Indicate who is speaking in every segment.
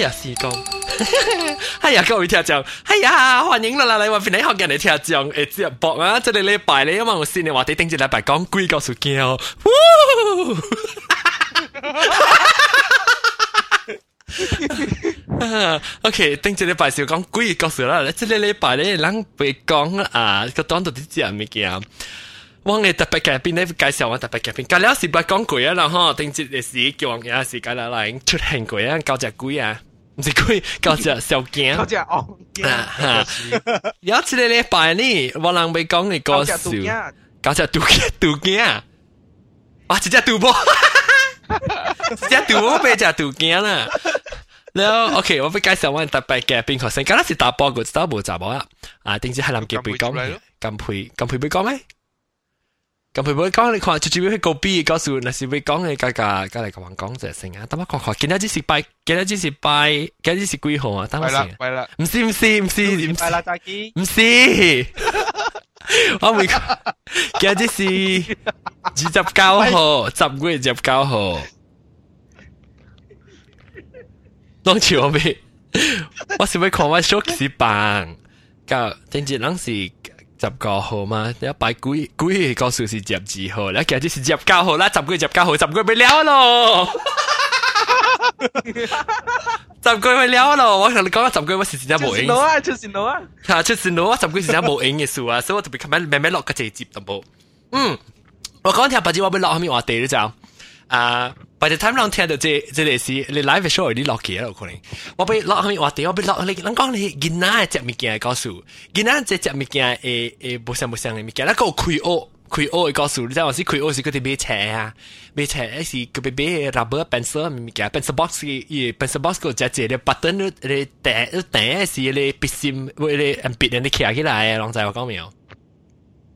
Speaker 1: 呀，是讲，哎呀，各位听众，哎呀，欢迎啦啦，你话边你学人嚟听众诶接播啊！即系你礼拜咧，因为我先你话你顶住礼拜讲鬼告诉叫，OK，顶住礼拜少讲鬼告诉啦，即系礼拜咧，人被讲啊个当到啲字物件。我嘅特别嘉宾咧介绍我特别嘉宾，隔了时不讲鬼啊啦嗬，定节嘅时叫王爷时隔啦嚟出现鬼啊，教只鬼啊， 唔是鬼，教只小惊，
Speaker 2: 教只戆
Speaker 1: 惊。有一次你礼拜呢，我人未讲嘅歌笑，教只杜惊杜惊啊，哇，直接杜波，直接杜波俾只杜惊啦。然后 OK，我俾介绍我特别嘅边个先，嗰阵时打波个都冇杂冇啊，啊，定节系谂嘅被讲，咁配咁配被讲咩？ 咁佢会讲你看，直接去高 B 告诉，那是会讲你家家家嚟讲讲就成啊。等我看看，今日只是拜，今日只是拜，今日只是几号啊？等我先。
Speaker 2: 系啦，
Speaker 1: 唔是唔是唔是唔
Speaker 2: 系啦，大基。
Speaker 1: 唔是，我未。今日只是二十九号，十月二十九号。当朝我未，我是要看我 show 是办，个定节人是。 十个号嘛，一拜几几个数是十二号，你其实是十九号啦，十个十九号，十个咪了咯，十个咪了咯，我同你讲十个我是真系冇影。
Speaker 2: 出线路啊，出线路啊，
Speaker 1: 吓出线路啊，十个是真系冇影嘅数啊，所以我特别琴日慢慢落个节节都冇。嗯，我讲听白纸我俾落后面话地咧就。 啊，by the time 人听到这这个是你 live show 你落去啦，可能我俾落后面话地，我俾落你，人讲你囡仔只物件告诉，囡仔这只物件诶诶无相无相嘅物件，那个开学开学嘅告诉，你知我是开学是佢哋买车啊，买车是佢哋买 rubber pencil 物件，pencil box 嘅 pencil box 个只只嘅 button 你顶顶是你笔芯，为你笔你你骑起来，人知我讲未有？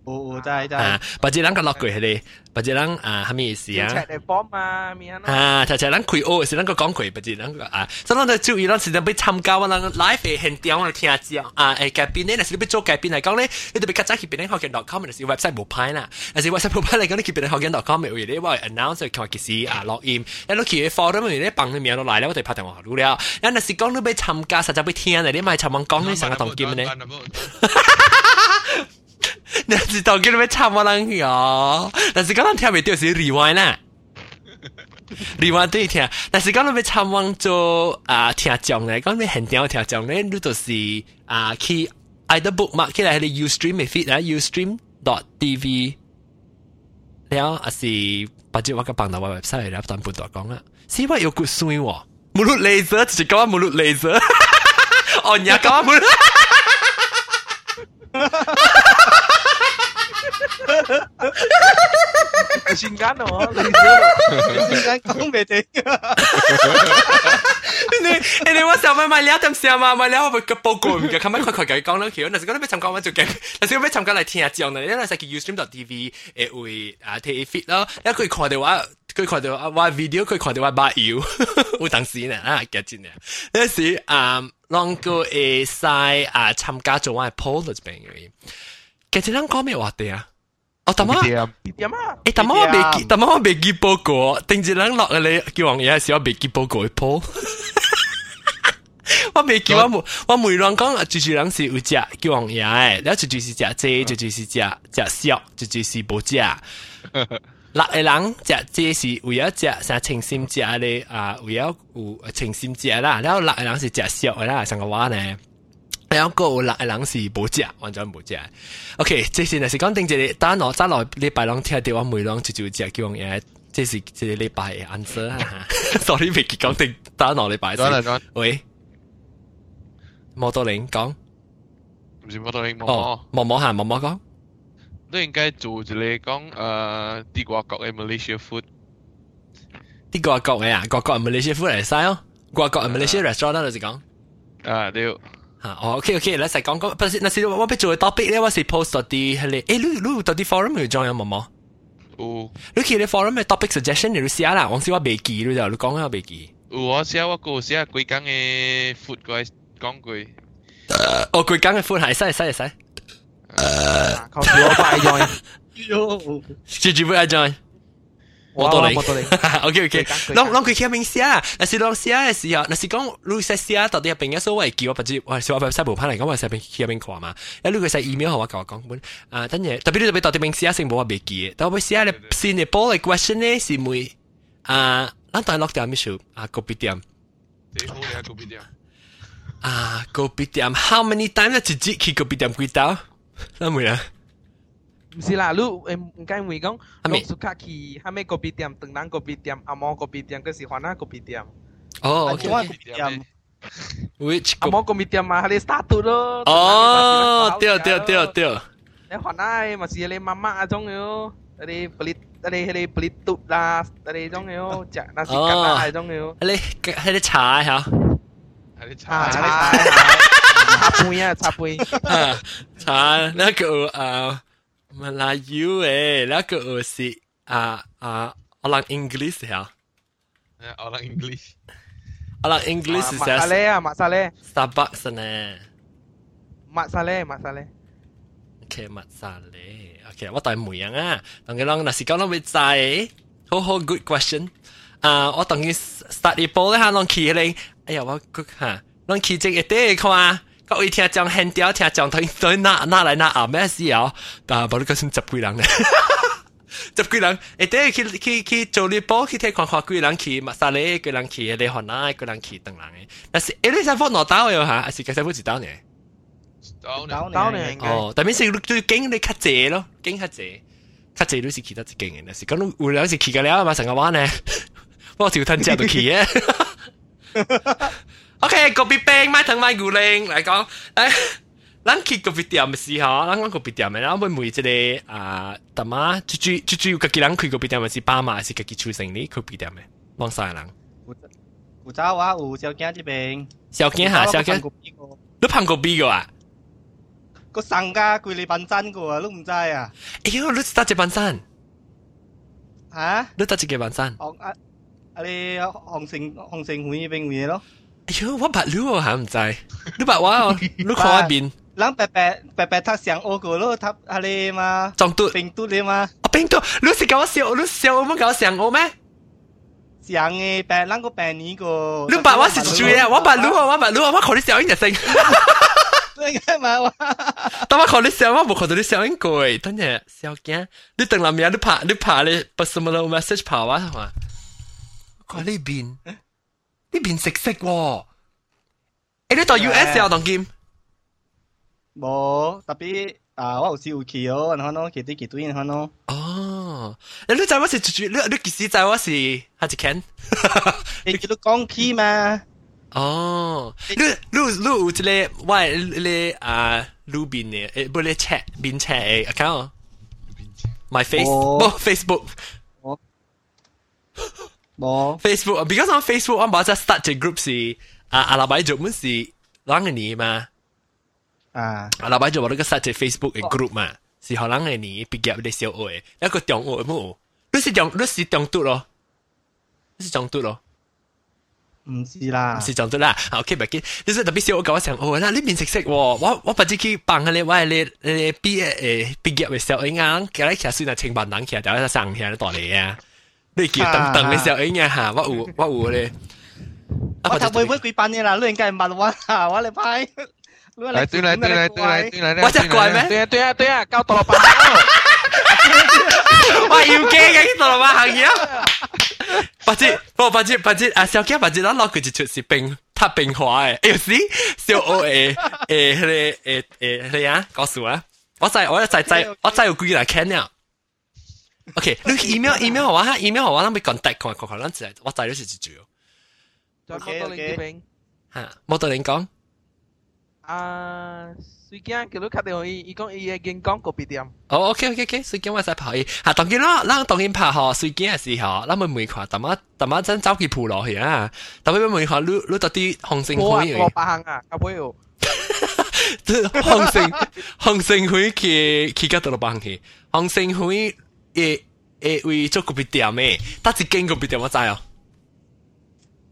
Speaker 2: 哦，知知。
Speaker 1: 啊，或者人个落句系你。或者人啊，系咩意思啊？
Speaker 2: 赤嚟帮啊，咩
Speaker 1: 啊？就就人开学是人个讲佢，或者人个啊，所以人就注意，人时常俾参加我人 live 嘅现场我听讲啊，诶改编咧，若是你俾做改编嚟讲咧，你特别较早去别人学紧 .com，若是 website 冇派啦，若是 website 冇派嚟讲，你去别人学紧 .com 嘅话，你话 announce 佢其实啊录音，你去 forum 你帮你名落来咧，我哋拍电话录了，你若是讲你俾参加，实在俾听咧，你咪参问讲你成个当剑咧。 那是到那边唱汪郎去哦，但是刚刚听没掉是 Rewind 对听，但是刚刚没唱汪做啊听讲咧，刚刚很屌听讲咧，你就是啊去 either bookmark 起来还是 Ustream 免费啦，Ustream dot tv，然后啊是把这我给放到外边晒，然后全部都讲了，See what you could swim，没露 laser 只是刚刚没露 laser，哦，你刚刚
Speaker 2: 没。突然间哦，突然间讲袂停。你
Speaker 1: 你 你，我想问问你，点想嘛？问你我个报告唔嘅，可唔可以快快嘅讲落去？我那时讲咩参加我就嘅，那时咩参加嚟听下讲呢？因为系叫 YouTube TV 诶会啊 t v fit 咯，因为佢看到我，佢看到我 video，佢看到我把腰，我当时呢啊，夹住呢，那时啊，long 哥诶晒啊参加做我 polar 嘅朋友。其实咱讲咩话题啊？哦，大妈，
Speaker 2: 大妈，
Speaker 1: 诶，大妈未记，大妈未记报告，定住咱落嚟叫王爷时候未记报告一铺。我未记，我冇，我冇乱讲，就是人是有只叫王爷，诶，然后就就是只这，就就是只只小，就就是不只。六个人只这是为了只啥清心食咧啊，为了有清心食啦。然后六个人是食少啦，上个话咧。然後個六個人是冇食，完全冇食。OK，這是若是講定一個打攞揸落禮拜兩聽到我每兩就就食叫嘢，這是這個禮拜嘅 answer 啊。sorry，未記講定打落禮拜先。喂，摩多林講，
Speaker 3: 唔是摩多林，
Speaker 1: 哦，摩摩嚇，摩摩講。
Speaker 3: 都應該做一個講誒啲外國嘅 Malaysia food。
Speaker 1: 啲外國嘅啊，外國 Malaysia food 嚟晒哦，外國 Malaysia restaurant 啦，就是講。
Speaker 3: 啊，對。
Speaker 1: 吓，哦，OK OK，你实讲讲，不是，那是我俾做嘅 topic 咧，我是 post 到啲系你，诶，你你到啲 forum 去 join 有冇冇？
Speaker 3: 有。
Speaker 1: 你其实 forum 嘅 topic suggestion 你写啦，我先话未记你就你讲我未记。
Speaker 3: 有我写我个写几间嘅 food 过讲过。
Speaker 1: 哦，几间嘅 food 系使使使。
Speaker 2: 诶，靠住我快 join，
Speaker 1: 哟，住住不爱 join。 冇道理
Speaker 2: 冇道理。
Speaker 1: OK OK，
Speaker 2: 佢讲佢讲
Speaker 1: 拢拢佢写名写啊，但是拢写嘅时候，但是讲你写写到底系边个所谓叫我不知，我小我细部翻嚟讲，我写边写边看嘛，一你佢写 email 同我教我讲本啊，等嘢特别你特别到底边写成冇我未记嘅，但我写咧先嘅波嘅 question 咧是每啊，咱当落点咩数啊，个别点
Speaker 3: 最好你系个边啲啊？
Speaker 1: 啊，个别点，how many times 一节去个别点几多？啱唔啱？
Speaker 2: 唔是啦，你诶唔该会讲，
Speaker 1: 系咪
Speaker 2: 你 suka 去系咪个别店，等等个别店，阿毛个别店，佢喜欢那个别店。
Speaker 1: 哦
Speaker 4: 啊，中，
Speaker 1: OK，
Speaker 4: 国kopitiam
Speaker 3: Kopitiam
Speaker 1: which
Speaker 2: 阿毛个别店嘛，系你 start 咯。
Speaker 1: 哦，对对对对。
Speaker 2: 你还那masih ada mamak atong yo. Dari pelit dari dari pelitut lah, dari tong yo, jak nasi
Speaker 1: Oh.
Speaker 2: kata tong yo.
Speaker 1: 你喺啲茶吓，
Speaker 3: 系啲
Speaker 2: 啊，
Speaker 3: 茶
Speaker 2: 茶茶杯啊，茶杯。
Speaker 1: 啊茶那个啊马来语诶， 那个是啊啊，我讲 English 吓，
Speaker 3: 我讲 English。
Speaker 1: 我讲 English
Speaker 2: Mak
Speaker 1: 系
Speaker 2: saleh ah, mak saleh.
Speaker 1: Starbucks 呢。
Speaker 2: Mak saleh, mak saleh.
Speaker 1: OK，麦沙咧，OK，我对梅样啊，当佢讲那时讲到会知，好好 good question。啊，我当佢 start 一波咧吓，当佢咧，哎呀，我 good 吓，当佢即系啲看， 各位听讲很屌，听讲佢佢拿拿来拿啊咩事啊？但系冇你讲先十几人咧，十几人，诶，啲佢佢佢做呢波，佢睇看看几人去麦沙咧，几人去你河南，几人去等人嘅，但是诶，你使放攞刀嘅吓，还是佢使放几刀呢？
Speaker 3: 到
Speaker 4: 到
Speaker 2: 到呢应该
Speaker 1: 哦，但系是你最惊你较济咯，惊较济，较济都是其他一惊嘅，是讲有两是去个了嘛，成个玩呢，我条吞食都去嘅。 OK，个别病买藤买牛令嚟讲，诶，咱去个别店嘅时候，咱讲个别店嘅，咱会每一个啊，大妈最最最主要家己人开个别店嘅是爸妈，还是家己出生呢？个别店嘅，帮晒人。
Speaker 4: 古早话有小惊这边，
Speaker 1: 小惊吓，小惊，你碰过 B 嘅啊？
Speaker 4: 个生家佢你笨真个啊，都唔知啊，
Speaker 1: 哎呦，你打只板山，
Speaker 4: 吓？
Speaker 1: 你打只嘅板山。
Speaker 4: 哦啊啊你红城红城会边会咯？
Speaker 1: 哎呦，我白了我还唔知，你白话哦，你看一边
Speaker 4: 人白白白白他上我个咯，他啊你嘛，
Speaker 1: 撞到，
Speaker 4: 病都你嘛，
Speaker 1: 啊边度？你是搞我笑，你笑我乜搞上我咩？
Speaker 4: 上嘅白人个病呢个，
Speaker 1: 你白我是主啊，我白了我白了我看你笑应就成，
Speaker 4: 应该嘛话，
Speaker 1: 但我看你笑我冇看到你笑应过，等阵笑惊，你等林日你拍你拍你不什么咯 message 拍我系嘛？看呢边 呢边食食喎，诶你到 US 又当剑，
Speaker 4: 冇特别啊，我有时有去咯，然后咯，其啲其对然后咯，
Speaker 1: 哦，你你知我是主你你其实知我是系一 can。
Speaker 4: 你叫做讲起嘛，
Speaker 1: 哦，你你你有一个喂你啊路边嘅诶，不你 chat 边 chat 嘅 account。My face
Speaker 4: 哦
Speaker 1: 不 Facebook
Speaker 4: 冇
Speaker 1: Facebook because on Facebook 我冇只 start 只 group 是啊阿拉伯做乜是啷个年嘛？
Speaker 4: 啊，
Speaker 1: 阿拉伯做我呢个 start 只 Facebook 嘅 group 嘛，是可能嘅年毕业你小学嘅一个中学冇，你是中你是中读咯，你是中读咯。
Speaker 4: 唔知啦，
Speaker 1: 是讲咗啦，OK 咪见，你说特别少我讲成，哦，嗱呢边食食喎，我我不知佢帮佢你，我系你你毕业诶毕业嘅时候，应该叫你其实算系清白人，其实就喺度上下度嚟啊， 你叫等等嘅时候，应该吓我有我有咧，
Speaker 4: 我头妹妹佢扮嘢啦，你应该问我啊，我嚟拍，
Speaker 3: 嚟对嚟对嚟对嚟对嚟，
Speaker 1: 我只怪咩？
Speaker 2: 对啊对啊对啊，交到老板。
Speaker 1: 我要惊嘅呢度嘛行嘢，或者不或者或者啊小惊或者攞落佢就出是冰，他冰花诶，有时小我诶诶佢哋诶诶佢啊，告诉我，我再我再再我再有几个 can 了。 OK，你 email email 我哈 email 我，咱咪 contact 看看看，咱就我再都是一句
Speaker 2: 再讲到你这边。
Speaker 1: 吓，冇得你讲。
Speaker 2: 啊，水惊叫你打电话伊，伊讲伊会跟讲个别店。
Speaker 1: 哦，OK OK OK，水晶我使拍伊，吓当然啦，咱当然拍嗬水晶嘅时候，咱咪每看，淡仔淡仔真走去铺落去啊，特别每看你你到啲红星
Speaker 2: 我啊，
Speaker 1: 会
Speaker 2: 我八行啊，阿妹哦。
Speaker 1: 红星红星会去去到度帮去，红星会 诶诶为做个别店嘅，得一间个别店我知哦，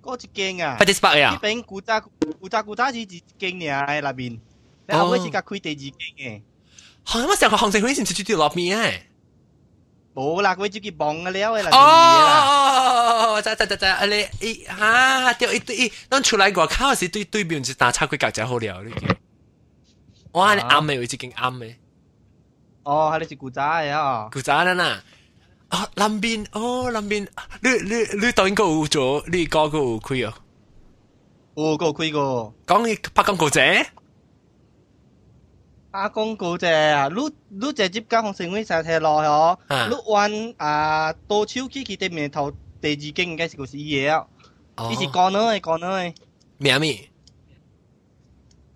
Speaker 4: 嗰一间啊
Speaker 1: 快，啲 spot
Speaker 4: 呢
Speaker 1: 啊，
Speaker 4: 边古早古早古早只一间尔喺那边，你后尾是甲开第二间嘅，
Speaker 1: 吓我成个红星会先至住落面诶，
Speaker 4: 冇啦，佢自己绑嘅了嘅啦。
Speaker 1: 哦，就就就就，你伊啊，掉一堆伊，咱出来外口时对对面就打叉佢格就好了，你叫。我系啱嘅，有一间啱嘅。
Speaker 4: 哦，系你是古仔啊？
Speaker 1: 古仔啦呐。哦，南边哦，南边，你你你当应该有做，你个个有开哦。
Speaker 4: 有个开过。
Speaker 1: 讲你拍广告者。
Speaker 4: 拍广告者啊，你你直接讲红成会成睇落哦。你玩啊，多手机佢对面头第二经应该是个是嘢啊。你是讲呢？讲呢？
Speaker 1: 名咩？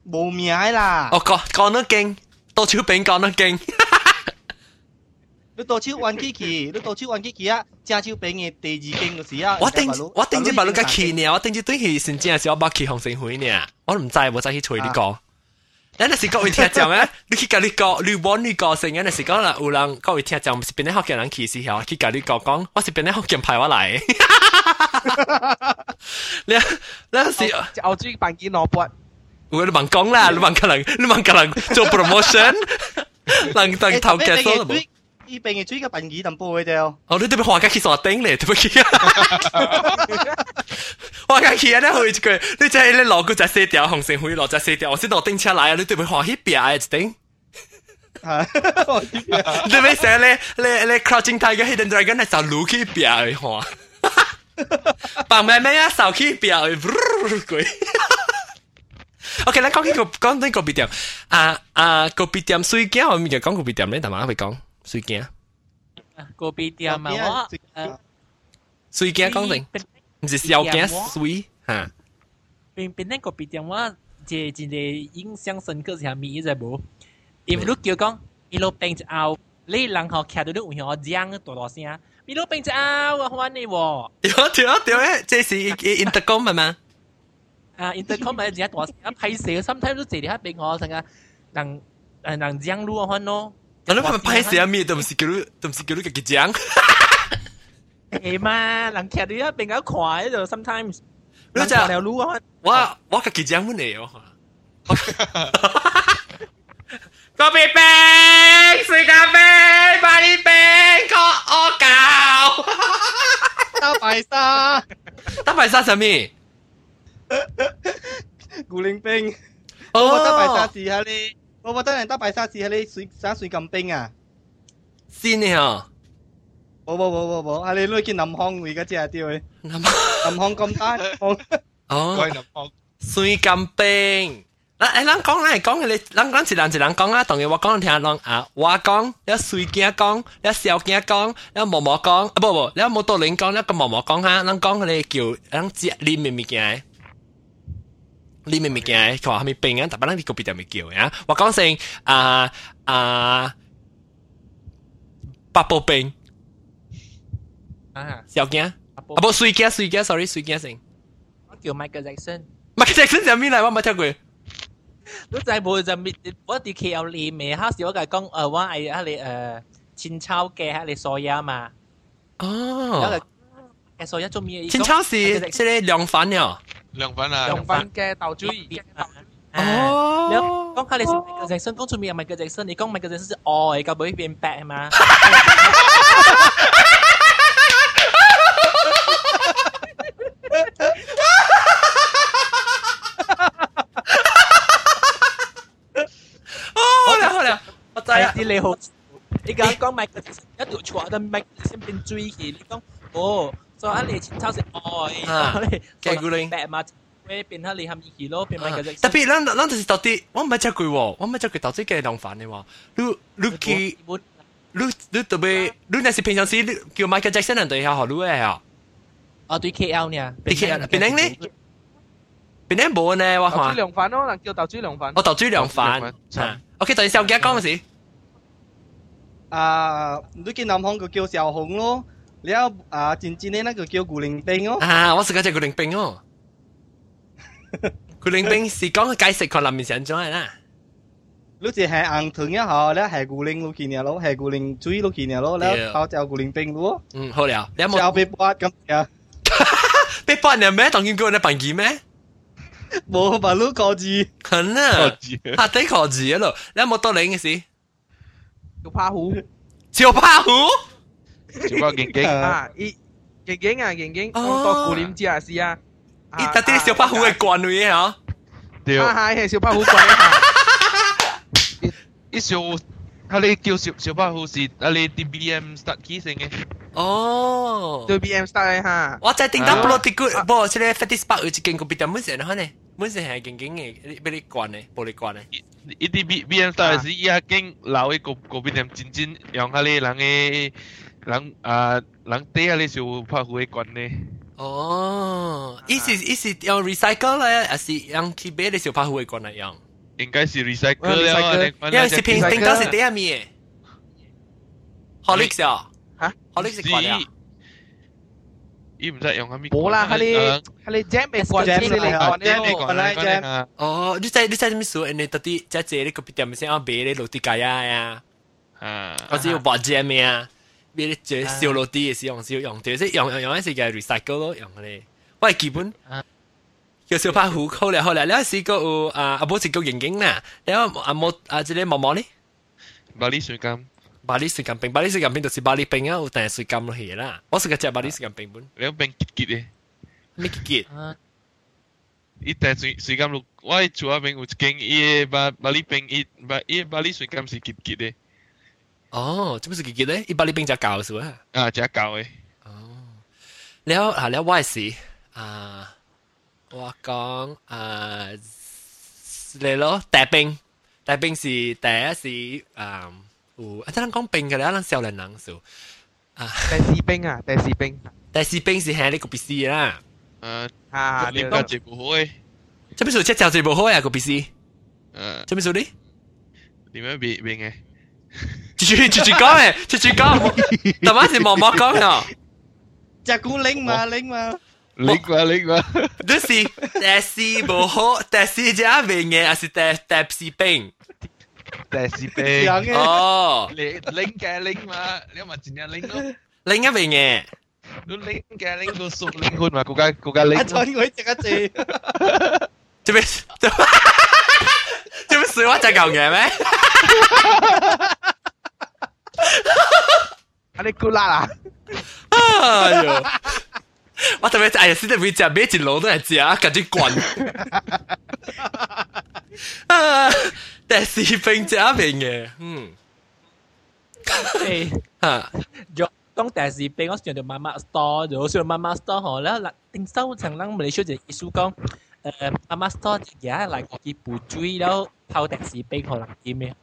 Speaker 4: 冇名啦。
Speaker 1: 哦，讲讲得劲，多手柄讲得劲。
Speaker 4: 你多手玩机器，你多手玩机器啊！正手柄嘅第二经个时啊。
Speaker 1: 我顶我顶住把你个气呢，我顶住对佢先正系我把气红成会呢，我唔知我再去吹你讲。咱那是各位听众啊，你去甲你讲，你揾你个成，那是讲啦，有人各位听众是边啲学嘅人歧视下，去甲你讲讲，我是边啲学嘅派我嚟。你你是
Speaker 2: 澳洲办件攞笔，
Speaker 1: 我你问讲啦，你问可能你问可能做 promotion，能能头嘅所 冇。
Speaker 4: 依边嘅追个笨耳淡波嘅啫。
Speaker 1: 哦，你对面画家去傻顶咧，对唔起。画家去啊，你去一句，你即系你攞个只四条红线灰攞只四条，我先攞顶车来啊，你对面画起边啊一顶。对面成咧，你你 crouching tiger hidden dragon 系就撸起边去画。白咩咩啊，手起边去，鬼。OK，咱讲起个讲呢个别点，啊啊个别点水镜，我咪就讲个别点咧，同埋会讲。 水镜。
Speaker 5: 个别店啊，我诶
Speaker 1: 水镜讲定，唔是小镜水吓。
Speaker 5: 边边那个别店我即真系印象深刻系咪就冇？因为你叫讲一路并一后，你人后徛到你有向讲大大声，一路并一后我欢你喎。
Speaker 1: 对对对诶，这是 intercom 系嘛？
Speaker 5: 啊，intercom 咪只大声，拍摄，sometimes 都坐喺边我成个人诶人讲路我欢咯。
Speaker 1: 我谂系拍摄咩？都唔是叫你，都唔是叫你自己讲。
Speaker 5: 系嘛？人骑到一边咁快就 sometimes。
Speaker 1: 你就
Speaker 5: 条路啊！
Speaker 1: 我我自己讲乜嘢哦？个别病，世界病，巴黎病，个恶搞。
Speaker 4: 打败沙，
Speaker 1: 打败沙系咩？
Speaker 4: 古灵兵。我打败沙是下你。 我觉得人得拜沙士喺你水沙水咁冰啊！
Speaker 1: 先你啊！
Speaker 4: 冇冇冇冇冇，系你攞件南康而家只系啲去。南康咁大，
Speaker 1: 哦，水咁冰。嗱，诶，咱讲咧讲嘅你，咱讲一人一人讲啊，当然我讲听人啊，我讲，你水镜讲，你小镜讲，你毛毛讲，啊不不，你冇道理讲，你个毛毛讲下，咱讲你叫，咱接你明唔明 嘅？你明唔明嘅？佢话系咪病啊？特别咱呢个别就未叫呀。我讲成啊啊八宝病
Speaker 5: 啊，
Speaker 1: 小惊啊不水惊水惊，sorry 水惊成。
Speaker 5: 我叫 Michael Jackson。
Speaker 1: Michael Jackson 就咩嚟？我冇听过。
Speaker 5: 你就冇就灭我啲 K L 你咩？哈时我就讲诶，我系啊你诶千秋嘅哈你所有嘛。
Speaker 1: 哦。
Speaker 5: 嘅所有做咩？
Speaker 1: 千秋是即系凉粉呀。
Speaker 3: 凉粉啊，
Speaker 2: 凉粉嘅豆珠儿。
Speaker 5: 哦，你讲下你是 Michael Jackson，讲出面系 Michael Jackson，你讲 Michael Jackson 是爱嘅，唔会变白嘛？
Speaker 1: 好啦好啦，我知
Speaker 5: 啦。啲你好，你讲讲 Michael Jackson 一条错嘅 Michael Jackson 变追起，你讲哦。 所以你千秋是爱，
Speaker 1: 啊，嘅古灵
Speaker 5: 白嘛，会变下你含意义咯，变埋嗰只。
Speaker 1: 特别，咱咱就是到底，我唔系只句喎，我唔系只句到底嘅浪漫嘅喎。你你佢，你你特别，你那是平常时你叫 Michael Jackson 人对下学你嘅啊？
Speaker 5: 啊，对 KL 呢？
Speaker 1: 对 KL，变呢？变呢冇呢？我
Speaker 2: 话。豆珠凉粉咯，能叫豆珠凉粉。
Speaker 1: 我豆珠凉粉。OK，第二时候记得讲嘅事。
Speaker 4: 啊，你见南方个叫小红咯。 了啊，真正的那个叫古灵兵哦。
Speaker 1: 啊，我是嗰只古灵兵哦。古灵兵是讲解释佢林面上咗系啦。
Speaker 4: 你只系硬藤一下，咧系古灵路见嘅咯，系古灵追路见嘅咯，咧包就古灵兵咯。
Speaker 1: 嗯，好了，你有冇？
Speaker 4: 就被bắt咁呀？
Speaker 1: 被bắt你咩？当然叫你扮嘢咩？
Speaker 4: 冇扮路考字。
Speaker 1: 肯啊，下底考字啊咯，你有冇多领嘅事？
Speaker 2: 小趴虎。
Speaker 1: 小趴虎？
Speaker 3: 小包劲劲
Speaker 2: 啊，伊劲劲啊劲劲，讲到古林只是啊，
Speaker 1: 伊特啲小白虎嘅关位吓，
Speaker 3: 对，
Speaker 2: 啊系系小白虎关啊，
Speaker 3: 一小，佢哋叫小小白虎是，啊你 DBM start 起成嘅。
Speaker 1: 哦，
Speaker 2: 对 BM style 吓，
Speaker 1: 我再叮当不落啲good，不，即系 Fatty Spark 有一间个比较本身吓呢，本身系劲劲嘅，俾你关嘅，玻璃关嘅。
Speaker 3: 一啲 B B M style 是伊啊经老嘅个个边点真真用下你人嘅 人啊人底下你小白虎嘅关呢。
Speaker 1: 哦，伊是伊是用 recycle 咧，还是用去买啲小白虎嘅关嚟用？
Speaker 3: 应该是 recycle 了，
Speaker 1: 因为是平叮当是第一面嘅。Horlicks 啊，
Speaker 2: 吓，
Speaker 1: Horlicks 系关啊。
Speaker 3: 伊唔使用下面。
Speaker 2: 冇啦，系你系你 jam 嘅关你嚟关
Speaker 3: 你
Speaker 2: 呢
Speaker 3: 关嚟 jam。
Speaker 1: 哦，你在你在咩数？你到底在这里个店先要买你落地街啊呀？
Speaker 3: 啊，
Speaker 1: 或者有包 jam 啊？ 买你这小落地嘅时用少用，对，即用用用一时嘅 recycle 咯，用咧。我系基本。叫小拍虎好咧，好咧，你试过有啊阿冇试过认认啦，你阿阿冇啊，即系毛毛呢？
Speaker 3: 巴黎水柑。
Speaker 1: 巴黎水柑冰，巴黎水柑冰就是巴黎冰啊，有但水柑落去啦。我食嘅只巴黎水柑冰本。
Speaker 3: 你冰结结嘅，
Speaker 1: 咩结结？
Speaker 3: 伊但水水柑落，我喺厝边有一间伊巴巴黎冰，伊巴伊巴黎水柑是结结嘅。
Speaker 1: 哦，做咩事杰杰咧？一百零兵只教是嘛？
Speaker 3: 啊，只教诶。
Speaker 1: 哦，了啊了，我是啊，我讲啊，嚟咯，大兵，大兵是第一是啊，有啊，即係講兵嘅咧，咱少年人數
Speaker 2: 啊，第四兵啊，第四兵，
Speaker 1: 第四兵是喺呢個 B C 啦。
Speaker 3: 誒，
Speaker 2: 啊，
Speaker 3: 你交接唔好誒，
Speaker 1: 即係邊數即係交接唔好啊個 B C。
Speaker 3: 誒，
Speaker 1: 即係邊數啲？
Speaker 3: 點樣變變嘅？
Speaker 1: chị chị chị con này chị chị con
Speaker 4: tao má thì mò mò con
Speaker 3: nào chả cũng lính
Speaker 1: mà lính mà. Lính mà lính mà. Đứa gì taxi bố hộ taxi giá về à, nghe
Speaker 3: à si taxi
Speaker 1: bình
Speaker 3: taxi bình ờ. Lính cái lính mà. Nếu mà chỉ là
Speaker 1: lính đó. Lính cái
Speaker 3: về nghe đúng lính cái lính tôi sụp lính hôn mà. Cô gái cô
Speaker 4: gái lính à, thôi người chắc
Speaker 1: chị chị biết chị biết sửa quá chả gầu nghề
Speaker 2: mấy. 你咕啦啦！
Speaker 1: 哎呦，我特別哎呀，先至會食咩一路都係食啊，搿啲棍。啊，但是並食平嘅，嗯。啊，
Speaker 5: 若當但是並我上到媽媽 store，然後上媽媽 store 嗬，然後定收層冷，咪你出隻意思講，誒媽媽 store 隻嘢嚟佢不追，然後泡但是並可能點嘅，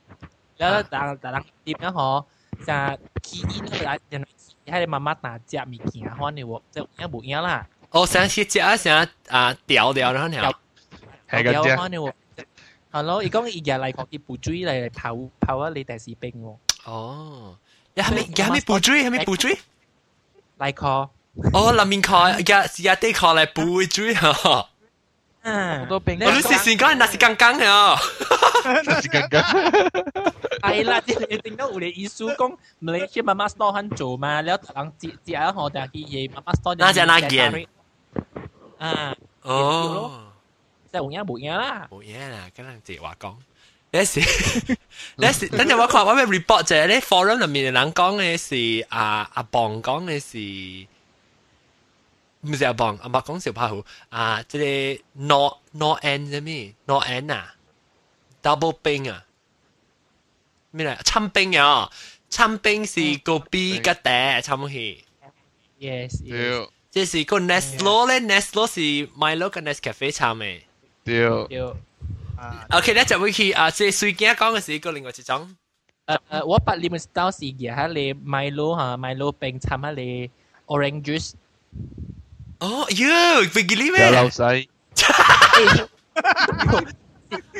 Speaker 5: 然後但但點樣嗬？就起因嚟人喺你妈妈拿只物件可能喎，就一冇嘢啦。
Speaker 1: 我想去食啊，想啊掉掉然后呢？
Speaker 3: 系咁啫。
Speaker 5: 可能喎。系咯，而讲而家嚟讲啲补水嚟泡泡啊，你第四冰喎。
Speaker 1: 哦，你系咪系咪补水？系咪补水？
Speaker 5: 嚟个。
Speaker 1: 哦，里面靠日日啲靠嚟补水呵。
Speaker 2: 好多病。
Speaker 1: 我你時時梗係那是更更啊，
Speaker 3: 那是更更。
Speaker 5: 係啦，即係你頂到有啲意思講，唔理去媽媽 store 肯做嘛，你有人接接下我哋啲嘢，媽媽 store
Speaker 1: 那隻那件
Speaker 5: 啊，
Speaker 1: 哦，
Speaker 5: 即係冇嘢冇嘢啦，
Speaker 1: 冇嘢啦，跟人接話講。你是你是，等陣我講我咩 report 啫？你 forum 入面人講嘅是啊阿磅講嘅是。唔是阿磅，阿伯讲小拍虎啊，即系 no no end 啫咩？no end 啊，double 冰啊，咩嚟？参冰啊，参冰是个 B 嘅嗲参去。
Speaker 5: Yes。
Speaker 1: 即是个 Nestle 咧，Nestle 是 Milo 跟 Nescafe 参嘅。
Speaker 3: 对。
Speaker 5: 对。
Speaker 1: OK，咧就会去啊，即系水镜讲嘅是一个另外一种。
Speaker 5: 诶诶，我八你们 style 是嘅吓，你 Milo 吓 Milo 冰参下你 orange juice。
Speaker 1: 哦，哟，俾佢呢咩？
Speaker 3: 有老细。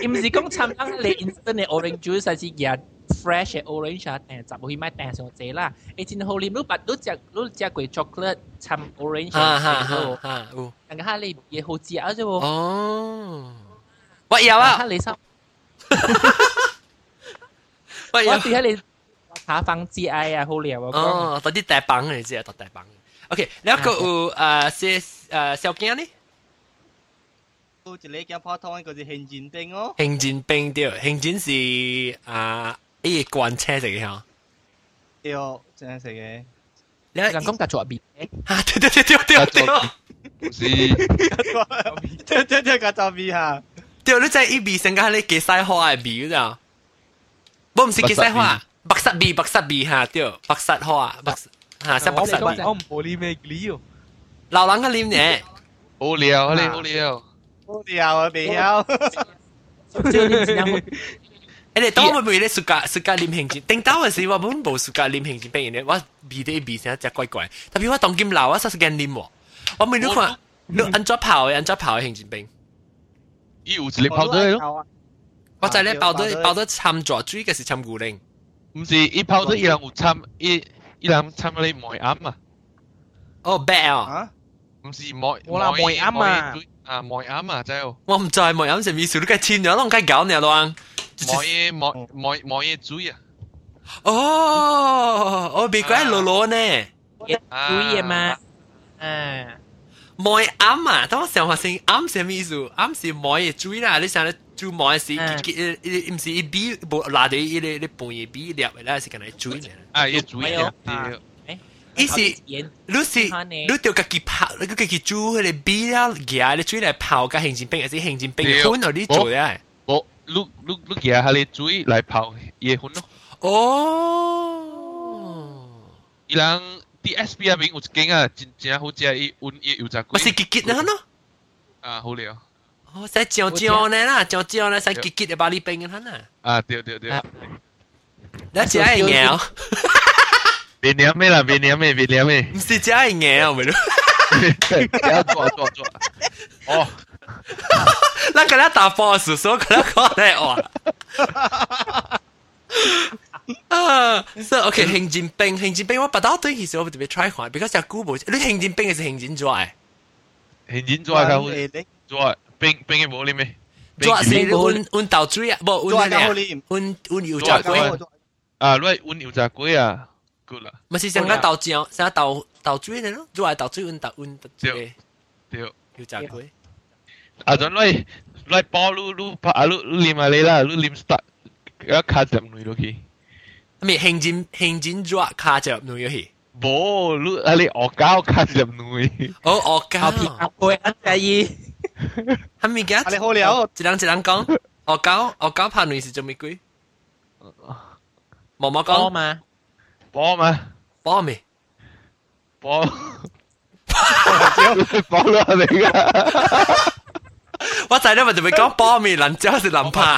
Speaker 5: 唔是讲参下你 instant 嘅 orange juice 系是嘅 fresh 嘅 orange 啊，订就会买订上这啦。诶，真好啉，你白你食你食过 chocolate 参 orange
Speaker 1: 哈哈哈哈，有。
Speaker 5: 但系你嘢好食啊啫喎。
Speaker 1: 哦。我有啊，
Speaker 5: 你收。
Speaker 1: 我有。
Speaker 5: 我哋喺你下放节哀啊，好料啊。
Speaker 1: 哦，嗰啲大棒嚟啫，大棒。 OK, nếu
Speaker 4: cậu sẽ xe kia này? Tôi chỉ lấy cái pháo thông cái gì
Speaker 1: hình chính binh ó. Hành chính binh điều, Hình chính là à, cái quan
Speaker 4: xe gì hả? Điều, xe
Speaker 5: gì? Nếu làm công tác
Speaker 1: chuẩn bị. À, điều điều điều điều
Speaker 3: hoa, 是，
Speaker 4: 这这这个照片哈，
Speaker 1: 对，你在一边先讲你吉赛花的比，知不？唔是吉赛花，白沙比，白沙比哈，对，白沙花，白。吓，识白实味。
Speaker 2: 我唔玻璃咩理哦，
Speaker 1: 老人嘅脸呢？
Speaker 3: 好料，你好料，
Speaker 4: 好料啊，未有。
Speaker 5: 即系你点样？
Speaker 1: 诶，你当我咪咧暑假暑假啉行前，顶到嘅时我本冇暑假啉行前病人咧，我味啲味成只怪怪，特别我当金流啊，实时间啉喎，我咪你看，你按咗泡嘅按咗泡嘅行前病，
Speaker 3: 伊有一粒泡对咯，
Speaker 1: 我就咧泡咗泡咗参咗水嘅是参牛奶，
Speaker 3: 唔是伊泡咗伊人有参伊 伊人参你梅啱啊，
Speaker 1: 哦白啊，
Speaker 4: 啊？
Speaker 3: 唔是梅，
Speaker 2: 我啦梅啱啊，
Speaker 3: 啊梅啱啊，真系。
Speaker 1: 我唔知梅啱成味素，你计千咗，我计搞你咯。
Speaker 3: 冇嘢冇冇冇嘢煮啊！
Speaker 1: 哦，我别怪罗罗呢，
Speaker 5: 煮嘢嘛，啊，
Speaker 1: 梅啱啊，当我想话先啱什么意思？啱是梅嘢煮啦，你想咧 煮梅是，唔是一比无拿啲一啲啲半嘢比粒嘅啦，是咁嚟煮嘅。
Speaker 3: 啊，要煮嘢，
Speaker 1: 伊是，你是你就家己泡，你家己煮迄个比了嘢，你煮嚟泡甲行前冰，还是行前冰款哦？你做咧？
Speaker 3: 我你你你夹下你水嚟泡椰粉咯。
Speaker 1: 哦，
Speaker 3: 伊人 DSP 入面有一间啊，真正好食，伊温伊油炸龟。
Speaker 1: 咪是吉吉啦咯。
Speaker 3: 啊，好料。
Speaker 1: 哦，使椒椒呢啦，椒椒呢，使吉吉嘅把你冰嘅啦。
Speaker 3: 啊，对对对。
Speaker 1: 你食系硬。
Speaker 3: 别念咩啦，别念咩，别念咩。
Speaker 1: 唔是食系硬，咪咯。
Speaker 3: 要做做做。哦。
Speaker 1: 那个咧打 boss，所以佢咧讲咧话。啊，所以 OK，行战兵，行战兵我不到对其实我特别 try 看，because 有古冇，你行战兵嘅是行战抓嘅。
Speaker 3: 行战抓嘅 Dua,
Speaker 1: ping ping boleh me. Dua sini un un tau three ah, bo un ni. Un
Speaker 3: un yu jia gui. Ah, lui un yu à?
Speaker 1: cú ah. mà lah. Masih sangat tau jiao, sangat tau tau three ni lo. Dua tau three un tau un
Speaker 3: tau three.
Speaker 1: Tio. Yu jia
Speaker 3: gui. À, rồi lui lui bao lu lu pa lu lu lim lại la, lu lim start. Cái card chậm nuôi rồi kì.
Speaker 1: Mày hành chính hành chính dua card chậm nuôi rồi
Speaker 3: bố lu ali ở cao khát làm nuôi ô
Speaker 1: ở cao thì
Speaker 5: học quê anh là gì
Speaker 1: 系咪嘅？
Speaker 4: 你好了，
Speaker 1: 一人一人讲，恶搞恶搞拍女是做咩鬼？毛毛讲
Speaker 5: 嘛？
Speaker 3: 波嘛？
Speaker 1: 波未？
Speaker 3: 波。波落嚟㗎。
Speaker 1: 我仔咧咪就咪讲波面，人之后是林拍。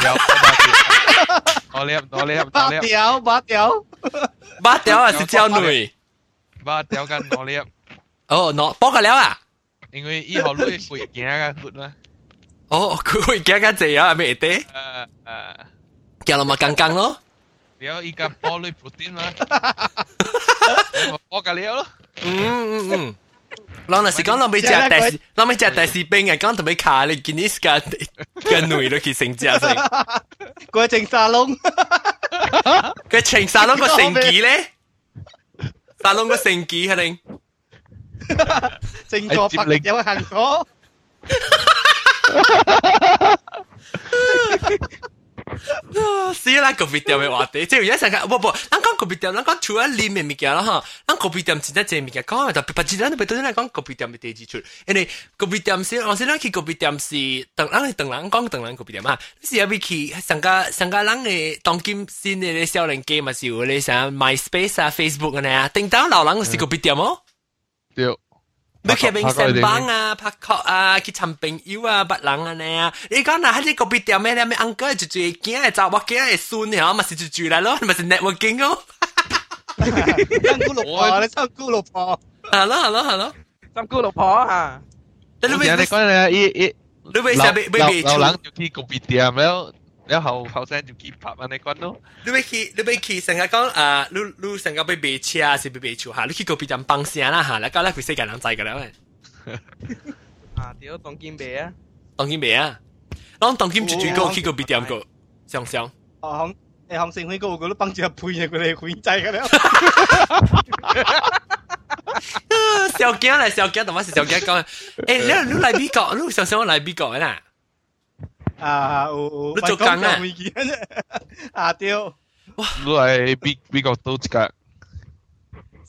Speaker 3: 我念我念
Speaker 4: 八条八条，
Speaker 1: 八条啊是叫女。
Speaker 3: 八条跟我念。
Speaker 1: 哦，喏，波个了啊？
Speaker 3: 因为以后路会会行啊骨啦。
Speaker 1: 哦，佢会行啊济啊，咩得？诶诶，行落咪更更咯。
Speaker 3: 了依家波類 protein 啦，我隔你咯。
Speaker 1: 嗯嗯嗯，嗱嗱時講諗起食大士，諗起食大士兵嘅，講同你卡你見呢時間嘅女都去成隻成，
Speaker 4: 佢整沙龍，
Speaker 1: 佢整沙龍個成幾咧？沙龍個成幾肯定。
Speaker 4: 整个白有行过。
Speaker 1: 死啦！个 video 嘅话题，即系而家成日，不不，咱讲个 video，咱讲除咗啉嘅物件啦哈，咱个 video 真系正物件，讲但系真系对咱嚟讲个 video 嘅第二出，因为个 video 先，我先咱去个 video 是等咱等咱讲等咱个 video 嘛，是要去上个上个人嘅当今新嘅少年机嘛，是有咧像 MySpace 啊、Facebook 嘅呢，顶到老人是个 video 么？
Speaker 3: 对。
Speaker 1: 你去明星帮啊、拍曲啊、去寻朋友啊、捌人啊呢啊！你讲嗱，喺呢个别店咩咧？咩 uncle 就最惊系查我惊系孙嘅，咪是就住嚟咯，咪是 networking 咯。
Speaker 4: 三姑六婆，你三姑六婆。
Speaker 1: 系咯系咯系咯，
Speaker 2: 三姑六婆吓。
Speaker 3: 你你讲咧，依依
Speaker 1: 你为啥被被被
Speaker 3: 老人就去个别店แ 了後後生就結拍安尼講咯。
Speaker 1: 你要去，你要去，成日講啊，你你成日要賣車啊，是要賣樹嚇，你去嗰邊人幫聲啦嚇，你搞咧佢世界人知噶啦。
Speaker 2: 啊，屌，當金賣啊，
Speaker 1: 當金賣啊，當當金一轉過去嗰邊點過，想想。
Speaker 4: 啊，行，誒行成會過，我都幫住阿配嘢，佢哋會制噶啦。
Speaker 1: 小驚啦，小驚，同埋是小驚講，誒，你你嚟美國，你想想我嚟美國啦。
Speaker 4: 啊，有
Speaker 1: 你做工啊？
Speaker 4: 啊，对。
Speaker 3: 哇！你系边边个都一个？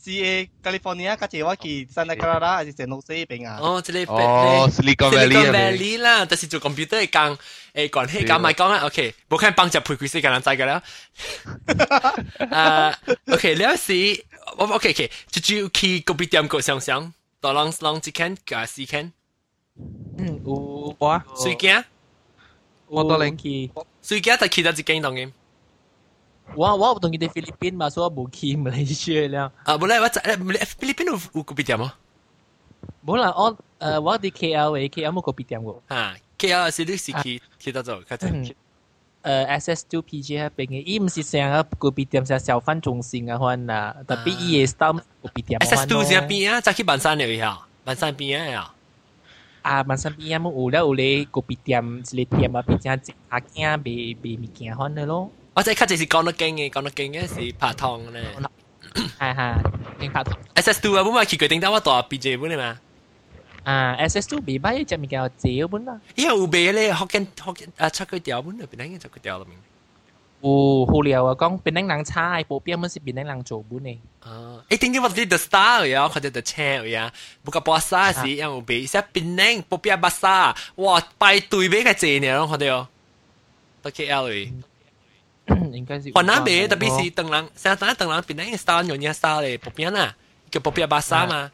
Speaker 4: CA California 甲一我去 Santa Clara 还是 San Jose 边啊？
Speaker 1: 哦，即系
Speaker 3: 哦，Silicon Valley
Speaker 1: Valley 啦，但是做 computer 嘅工，诶讲起讲咪讲啦，OK，冇看帮就陪佢时间人知㗎啦。啊，OK，呢时我 OK OK，就就去个别店个想想，到啷啷只间加时间。
Speaker 2: 嗯，有我
Speaker 1: 水惊，
Speaker 2: 我都能去，
Speaker 1: 水惊就去到一间当嘅。
Speaker 5: 我我唔同佢哋菲律宾嘛，所以我冇去马来西亚了。
Speaker 1: 啊，冇咧，我诶菲律宾有有个别店啊？
Speaker 5: 冇啦，我诶我哋 KL 嘅 KL 冇个别店喎。
Speaker 1: 啊，KL 是你是去去到做，佢
Speaker 5: 诶 SS2 PJ 嗰边嘅，伊唔是成个个别店系小贩中心啊，可能啊，特别伊嘅 style 个别店。
Speaker 1: SS2 是边啊？就去万山嚟呀，万山边啊呀。
Speaker 5: 啊，万山边啊，冇有咧有咧个别店，一个店啊，边只只阿囝卖卖物件可能咯。
Speaker 1: 我即系卡就是讲得劲嘅，讲得劲嘅是拍汤咧。
Speaker 5: 系系，劲拍汤。
Speaker 1: S S two 啊，本咪佢决定得我大 B J 本嚟嘛。
Speaker 5: 啊，S S two 未买只物件借本啦。
Speaker 1: 因为有卖咧福建福建啊，出佢条本嚟，边啲出佢条啦明。
Speaker 5: 有好料啊，讲边啲人猜，普遍มัน是边啲人做本嚟。
Speaker 1: 啊，一定啲我啲 the star 呀，或者 the chair 呀，不过巴沙是因为俾些边啲普遍巴沙，哇，排队俾佢借呢咯，我哋哦。到 K L 嘅。
Speaker 5: 应该是。
Speaker 1: 云南味特别是邓人，成日等邓人变紧 star 用嘢 star 嚟，普遍啊，叫普遍巴沙嘛。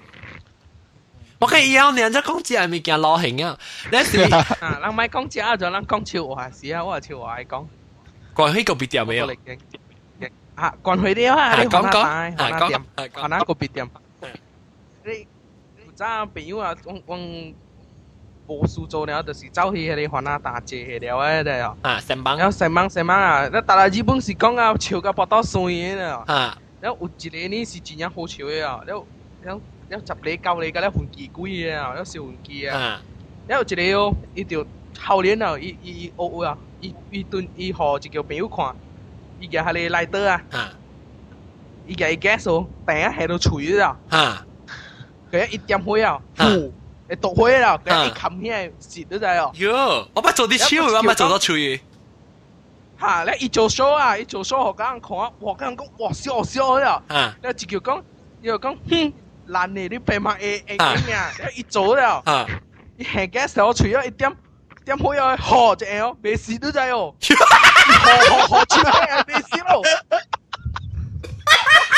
Speaker 1: 我可以要你只讲只系咪见流行啊？你是
Speaker 2: 啊，人咪讲只就人讲潮话是啊，我系潮话讲。
Speaker 1: 關於個別店未有？
Speaker 2: 啊，關佢啲啊，
Speaker 1: 講講
Speaker 2: 啊，講店，講哪個別店？你有陣朋友啊，我我。無事做了，就是走去迄個華納大街了誒，對哦。
Speaker 1: 啊，成班。
Speaker 2: 然後成班成班啊，那大家日本是講啊，笑到搏到酸嘅啦。
Speaker 1: 啊。
Speaker 2: 然後有一個呢是真正好笑嘅啊，然後然後然後十里九里嘅咧混機鬼嘅啊，然後小分機啊。然後一個哦，伊就后年啊，伊伊伊学啊，伊伊顿伊互一个朋友看，伊个迄个来得啊。
Speaker 1: 啊。
Speaker 2: 伊个伊 gas 哦，第一喺度吹啊。
Speaker 1: 啊。
Speaker 2: 佢一点火啊。诶读开啦，佢一冚起嚟蚀咗滞哦。
Speaker 1: 哟，我咪做啲超，我咪做到超嘢。
Speaker 2: 吓！你一做 show 啊，一做 show 学人看，哇！人讲哇笑笑啊！
Speaker 1: 啊！
Speaker 2: 你直叫讲，又讲哼烂你啲病物诶诶经啊！你一做了，
Speaker 1: 啊！
Speaker 2: 一下嘅时候除咗一点 点好有学只哦，咩事都在哦，学学学出嚟啊，咩事咯？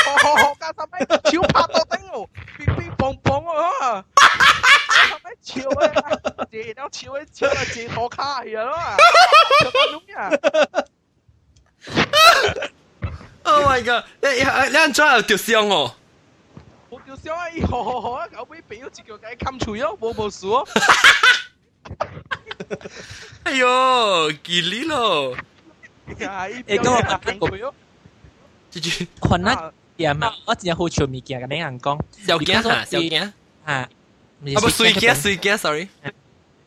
Speaker 2: 学学学加十米，超拍到顶哦，乒乒乓乓啊！加十米超啊，借到超啊，超啊借拖卡去啊！哈哈哈哈哈
Speaker 1: ！Oh my god！你你你做又掉箱哦？
Speaker 2: 我掉箱啊！学学学啊！后尾俾咗只脚仔冚住咯，冇冇事哦。
Speaker 1: 哎呦，吉利咯！
Speaker 2: 诶，咁我问佢咯。
Speaker 1: 住住，
Speaker 5: 可能点啊？我真系好笑物件，跟你人讲。
Speaker 1: 小惊吓，小惊
Speaker 5: 吓。
Speaker 1: 啊不水惊水惊，sorry。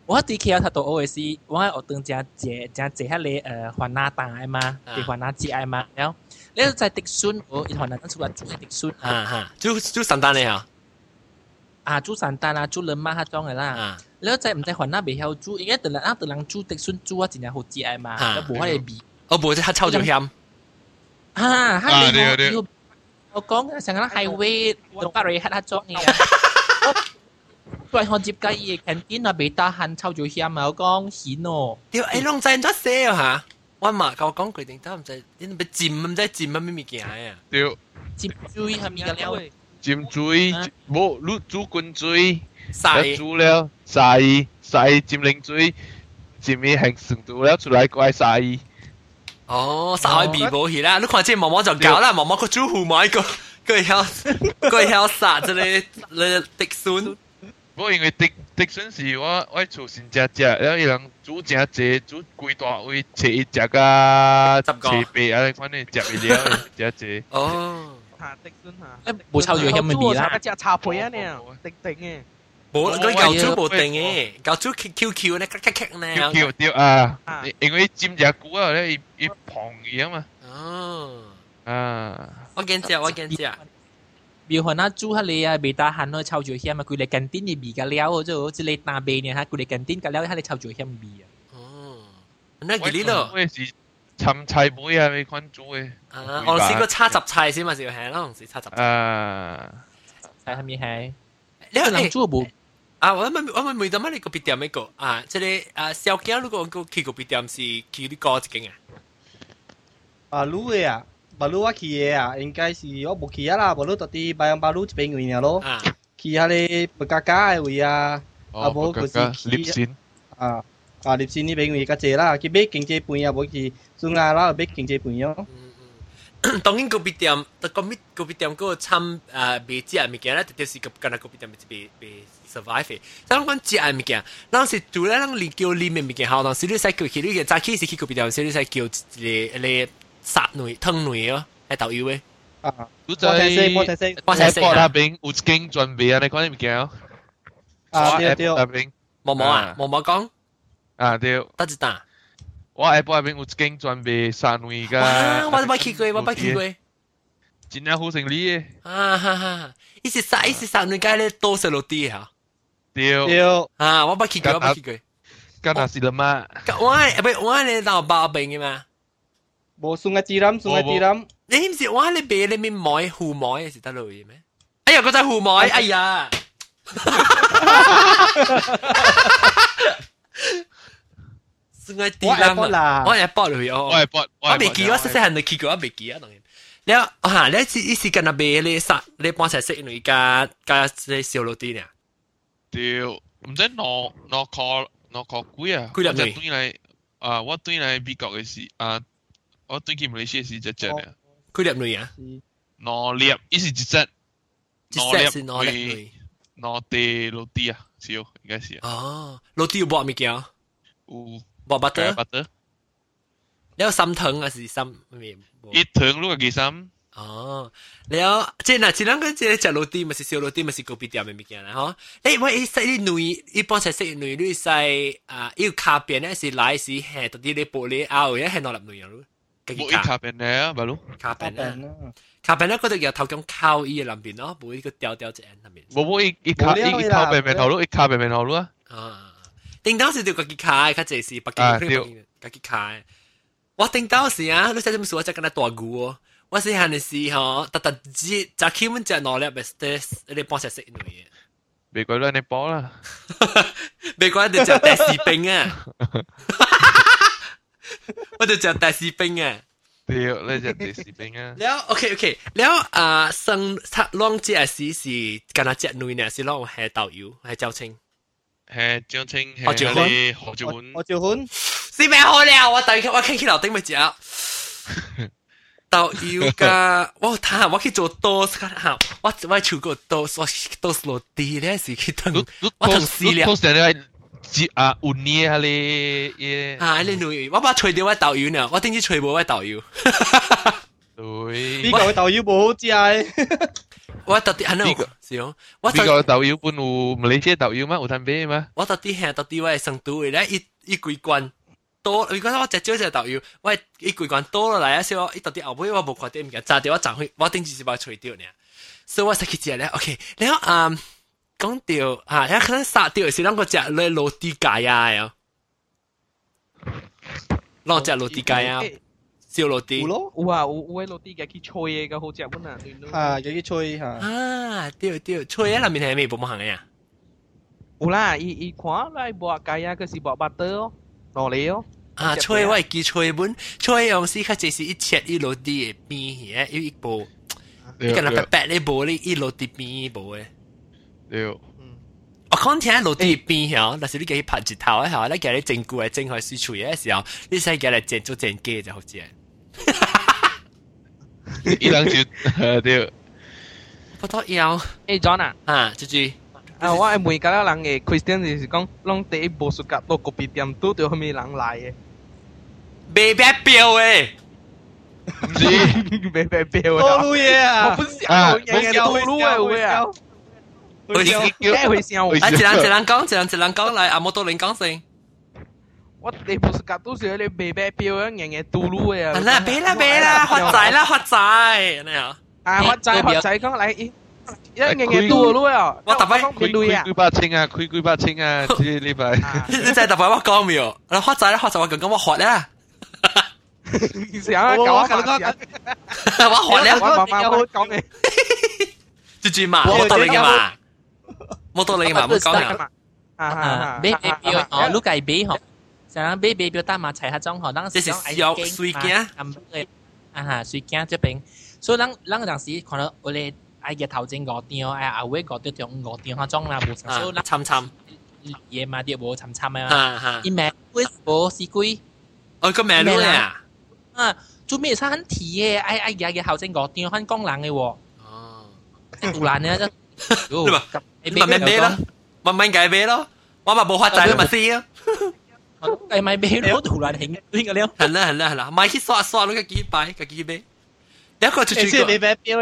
Speaker 5: 我啲 K L 睇到 O S，我喺学堂正借正借喺你诶环那大啊嘛，地环那节啊嘛，然后你就在迪顺，我环那出来住喺迪顺。
Speaker 1: 啊哈，住住神丹嚟啊！
Speaker 5: 啊，住神丹啊，住人马黑装嘅啦。你在唔在环那未晓住？而家特人啊，特人住迪顺住啊，真系好节啊嘛，都冇喺度比。
Speaker 1: 我冇即刻抽咗险。
Speaker 5: 啊，喺你我我讲成个 highway 用巴瑞黑黑装嘅。对我接计嘢 canteen 啊，被打痕抽咗险啊，我讲险哦。
Speaker 1: 屌，诶，弄真咗写啊吓！我妈教我讲决定得唔使，你咪占唔使占乜咩物件啊？
Speaker 3: 对。
Speaker 5: 占水系咪嘅了？
Speaker 3: 占水，冇卤煮滚水，
Speaker 1: 晒
Speaker 3: 煮了晒晒占冷水，占嘢行成度了出来怪晒。
Speaker 1: 哦，晒味冇去啦！你看这毛毛就搞啦，毛毛个煮户买个，佢晓佢晓杀这里你滴酸。
Speaker 3: 我因为迪迪笋是我我厝先食食，然后伊人煮真济，煮规大位，切一只个切八啊，款呢食袂了，食济。
Speaker 1: 哦，
Speaker 2: 吓迪笋
Speaker 5: 吓，诶冇抽住香咪味啦，
Speaker 2: 食茶配啊呢，定定嘅。
Speaker 1: 冇，佢旧猪冇定嘅，旧猪 Q Q 咧，咔咔咔咧。
Speaker 3: Q Q 对啊，因为沾只骨啊咧，伊伊胖嘢啊嘛。
Speaker 1: 哦，
Speaker 3: 啊，
Speaker 1: 我见知，我见知。
Speaker 5: 比如那煮下你啊，未打闲咯，抽住险啊，佢哋近啲嘅味嘅料，即系好似你打鼻呢吓，佢哋近啲嘅料，喺你抽住险味啊。
Speaker 1: 哦，那几哩咯？
Speaker 3: 我是 寻菜妹啊，你款煮嘅。
Speaker 1: 啊，我试过叉杂菜先嘛，是系咯，是叉杂菜。
Speaker 3: 啊，
Speaker 5: 菜系咪系？
Speaker 2: 你系能做冇？
Speaker 1: 啊，我咪我咪每到乜你个别店咩个啊？即系啊，小惊如果个去个别店是去啲歌一间啊？
Speaker 4: 啊，路嘅啊，马路我去嘅啊，应该是我冇去啊啦，马路到啲白洋马路一边位咯。啊，去下你不加加嘅位啊，啊冇嗰时
Speaker 3: 立线
Speaker 4: 啊。 啊，立线呢边位较济啦，佢俾经济盘啊，冇去中亚啦，俾经济盘咯。
Speaker 1: 当然个别店，但个别个别店嗰个参诶未食物件咧，就是个干那个别店未未 survive。但系讲食物件，当时做咧，当你叫里面物件好，当时你使叫佢呢个早起时去个别店，时你使叫你你杀女汤女哦，系导游嘅。
Speaker 4: 啊，我睇识，我睇识，我睇识。
Speaker 3: 那边有一间准备啊，你讲啲物件哦。
Speaker 4: 啊，对对。
Speaker 3: 那边
Speaker 1: 毛毛啊，毛毛讲。
Speaker 3: 啊对，
Speaker 1: 得一打。
Speaker 3: 我下晡边有一间专卖三位噶。
Speaker 1: 哇，我冇去过，我冇去过。
Speaker 3: 真系好成理嘅。
Speaker 1: 啊哈哈，一时杀一时杀你街咧多食落啲吓。
Speaker 3: 对。
Speaker 4: 对。
Speaker 1: 啊，我冇去过，我冇去过。
Speaker 3: 咁那是了嘛？
Speaker 1: 我系唔系我系你闹包饼嘅嘛？
Speaker 4: 冇送个字冧，送个字冧。
Speaker 1: 你唔是我系你俾你面买护买是得咯嘅咩？哎呀，嗰只护买，哎呀！ 算系啲啦，我系搏落去哦，
Speaker 3: 我系搏，
Speaker 1: 我未记，我细细汉就记过，我未记啊，当然。你啊，你次一时间那边你杀你帮齐识你加加啲小老啲呢？
Speaker 3: 对，唔知攞攞 call 攞 call 几啊？
Speaker 1: 几粒
Speaker 3: 对嚟啊！我对嚟美国嘅时啊，我对佢马来西亚时只只嘅。
Speaker 1: 几粒女啊？
Speaker 3: 攞粒，一时一只。
Speaker 1: 攞粒攞粒。
Speaker 3: 攞地老啲啊，少应该是。
Speaker 1: 哦，老啲要搏咩叫？
Speaker 3: 有。
Speaker 1: buat butter? butter. Then some 藤还是 some 咩？一藤如果几 some？哦，然后即嗱，即两个即食罗蒂，咪是烧罗蒂，咪是咖啡店嘅物件啦，吼。诶，我一食啲女，一般食食女，你食啊，要卡边咧是奶是系特啲啲玻璃啊，而家系攞嚟女人咯。
Speaker 3: 冇卡邊咧，咪咯。
Speaker 1: 卡邊咧，卡邊咧，嗰度又頭咁靠依嘅南邊咯，冇呢個吊吊隻眼入面。
Speaker 3: 冇冇一一卡一靠邊邊頭咯，一卡邊邊頭咯啊。
Speaker 1: 定到时就家己开，较济是北京朋友家己开。我定到时啊，你这么说，再跟他大鼓哦。我细汉的时候，特特只只起门只拿了 bestes，你帮些食一类。
Speaker 3: 别怪乱你包啦，
Speaker 1: 别怪就叫大士兵啊，我就叫大士兵啊。
Speaker 3: 对，你就大士兵啊。
Speaker 1: 了，OK OK，了啊，生他浪只是是跟他只类呢，是浪系导游，系教青。
Speaker 3: 系张清系你何兆欢，
Speaker 4: 何兆欢
Speaker 1: 是咩好了？我等我倾起楼顶咪食。导游噶，我睇下我去做多吓，我我做过多，我多落地咧是去等，我等死了。
Speaker 3: 通常你系啊五年啊你，
Speaker 1: 啊你女，我把吹掉我导游呢，我顶住吹冇我导游。
Speaker 3: 对，
Speaker 4: 呢个导游冇好知啊。
Speaker 1: 我到底系呢个是哦，我
Speaker 3: 呢个导游本有马来西亚导游吗？有摊俾吗？
Speaker 1: 我到底系到底我系成都嘅咧，一一几关多，如果我只少只导游，我系一几关多落嚟啊！所以我一到底后尾我冇看到物件，炸掉我赚去，我顶住是把除掉呢。所以我先去食咧，OK。然后啊，讲掉啊，有可能杀掉是啷个食咧落地街啊？啷只落地街啊？ 烧落啲，
Speaker 2: 有啊，有有诶落啲嘅去吹嘅，个好食本啊，
Speaker 4: 啊，嘅去吹吓，
Speaker 1: 啊，对对，吹喺里面系咩冇乜行嘅呀？
Speaker 2: 有啦，伊伊看来薄鸡啊，佢是薄巴德哦，攞嚟哦。
Speaker 1: 啊，吹我系记吹本，吹用时佢就是一切一落啲嘅边嘅，有一部，你跟佢白白呢部呢一落啲边部嘅。
Speaker 3: 对。
Speaker 1: 我讲听落地边吓，但是你叫佢拍一头嘅吓，你叫你整固嘅整开水处嘅时候，你使叫嚟整做整机就好正。
Speaker 3: 一人就对。
Speaker 1: 不多要。
Speaker 2: 诶，John 啊，
Speaker 1: 啊，猪猪。
Speaker 2: 啊，我系每个人嘅 Christian 就是讲，拢第一步数夹到个别店都对后面人来嘅。
Speaker 1: 未必标诶。
Speaker 3: 唔知。
Speaker 2: 未必标
Speaker 4: 啊。多嘢啊！
Speaker 2: 我本想嘢嘅都路嘅会啊。
Speaker 1: 会笑，
Speaker 2: 会笑。
Speaker 1: 啊，一人一人讲，一人一人讲嚟，阿摩多林讲先。
Speaker 2: 我哋不是夹到时你未俾标样样嘢嘟噜嘅啊！
Speaker 1: 嗱，俾啦俾啦，发仔啦发仔，你啊！
Speaker 2: 啊，发仔发仔讲嚟，一样嘢嘟噜啊！
Speaker 1: 我特别
Speaker 3: 开开几百千啊，开几百千啊，呢呢排。
Speaker 1: 你真系特别我讲未有？嗱，发仔咧，发仔我讲讲我学啦。
Speaker 2: 成日搞我讲，
Speaker 1: 我学了，
Speaker 2: 我慢慢好讲嘅。
Speaker 1: 住住嘛，冇道理嘅嘛，冇道理嘅嘛，冇讲嘅。
Speaker 5: 啊，买买表哦，你计买嗬， 成日买买表单嘛齐下装嗬，当
Speaker 1: 时讲要水镜，
Speaker 5: 咁嘅啊哈，水镜这边，所以咱咱当时看到我哋哎嘅头前五张，哎后尾五张中五张下装啦，冇成，所以咱
Speaker 1: 参参
Speaker 5: 嘢嘛啲冇参参啊，一万几冇四几，
Speaker 1: 哦个名咧啊，
Speaker 5: 啊，做咩差很提嘅，哎哎呀嘅后前五张很光冷嘅喎，哦，即系杜兰咧，
Speaker 1: 你话你咪咩咩啦？慢慢改俾咯，我咪冇发仔咪试啊。
Speaker 5: 計咪俾咯，突然興呢個了。
Speaker 1: 係啦係啦係啦，咪去刷刷嗰個幾擺個幾擺。一個就
Speaker 4: 住個。你俾表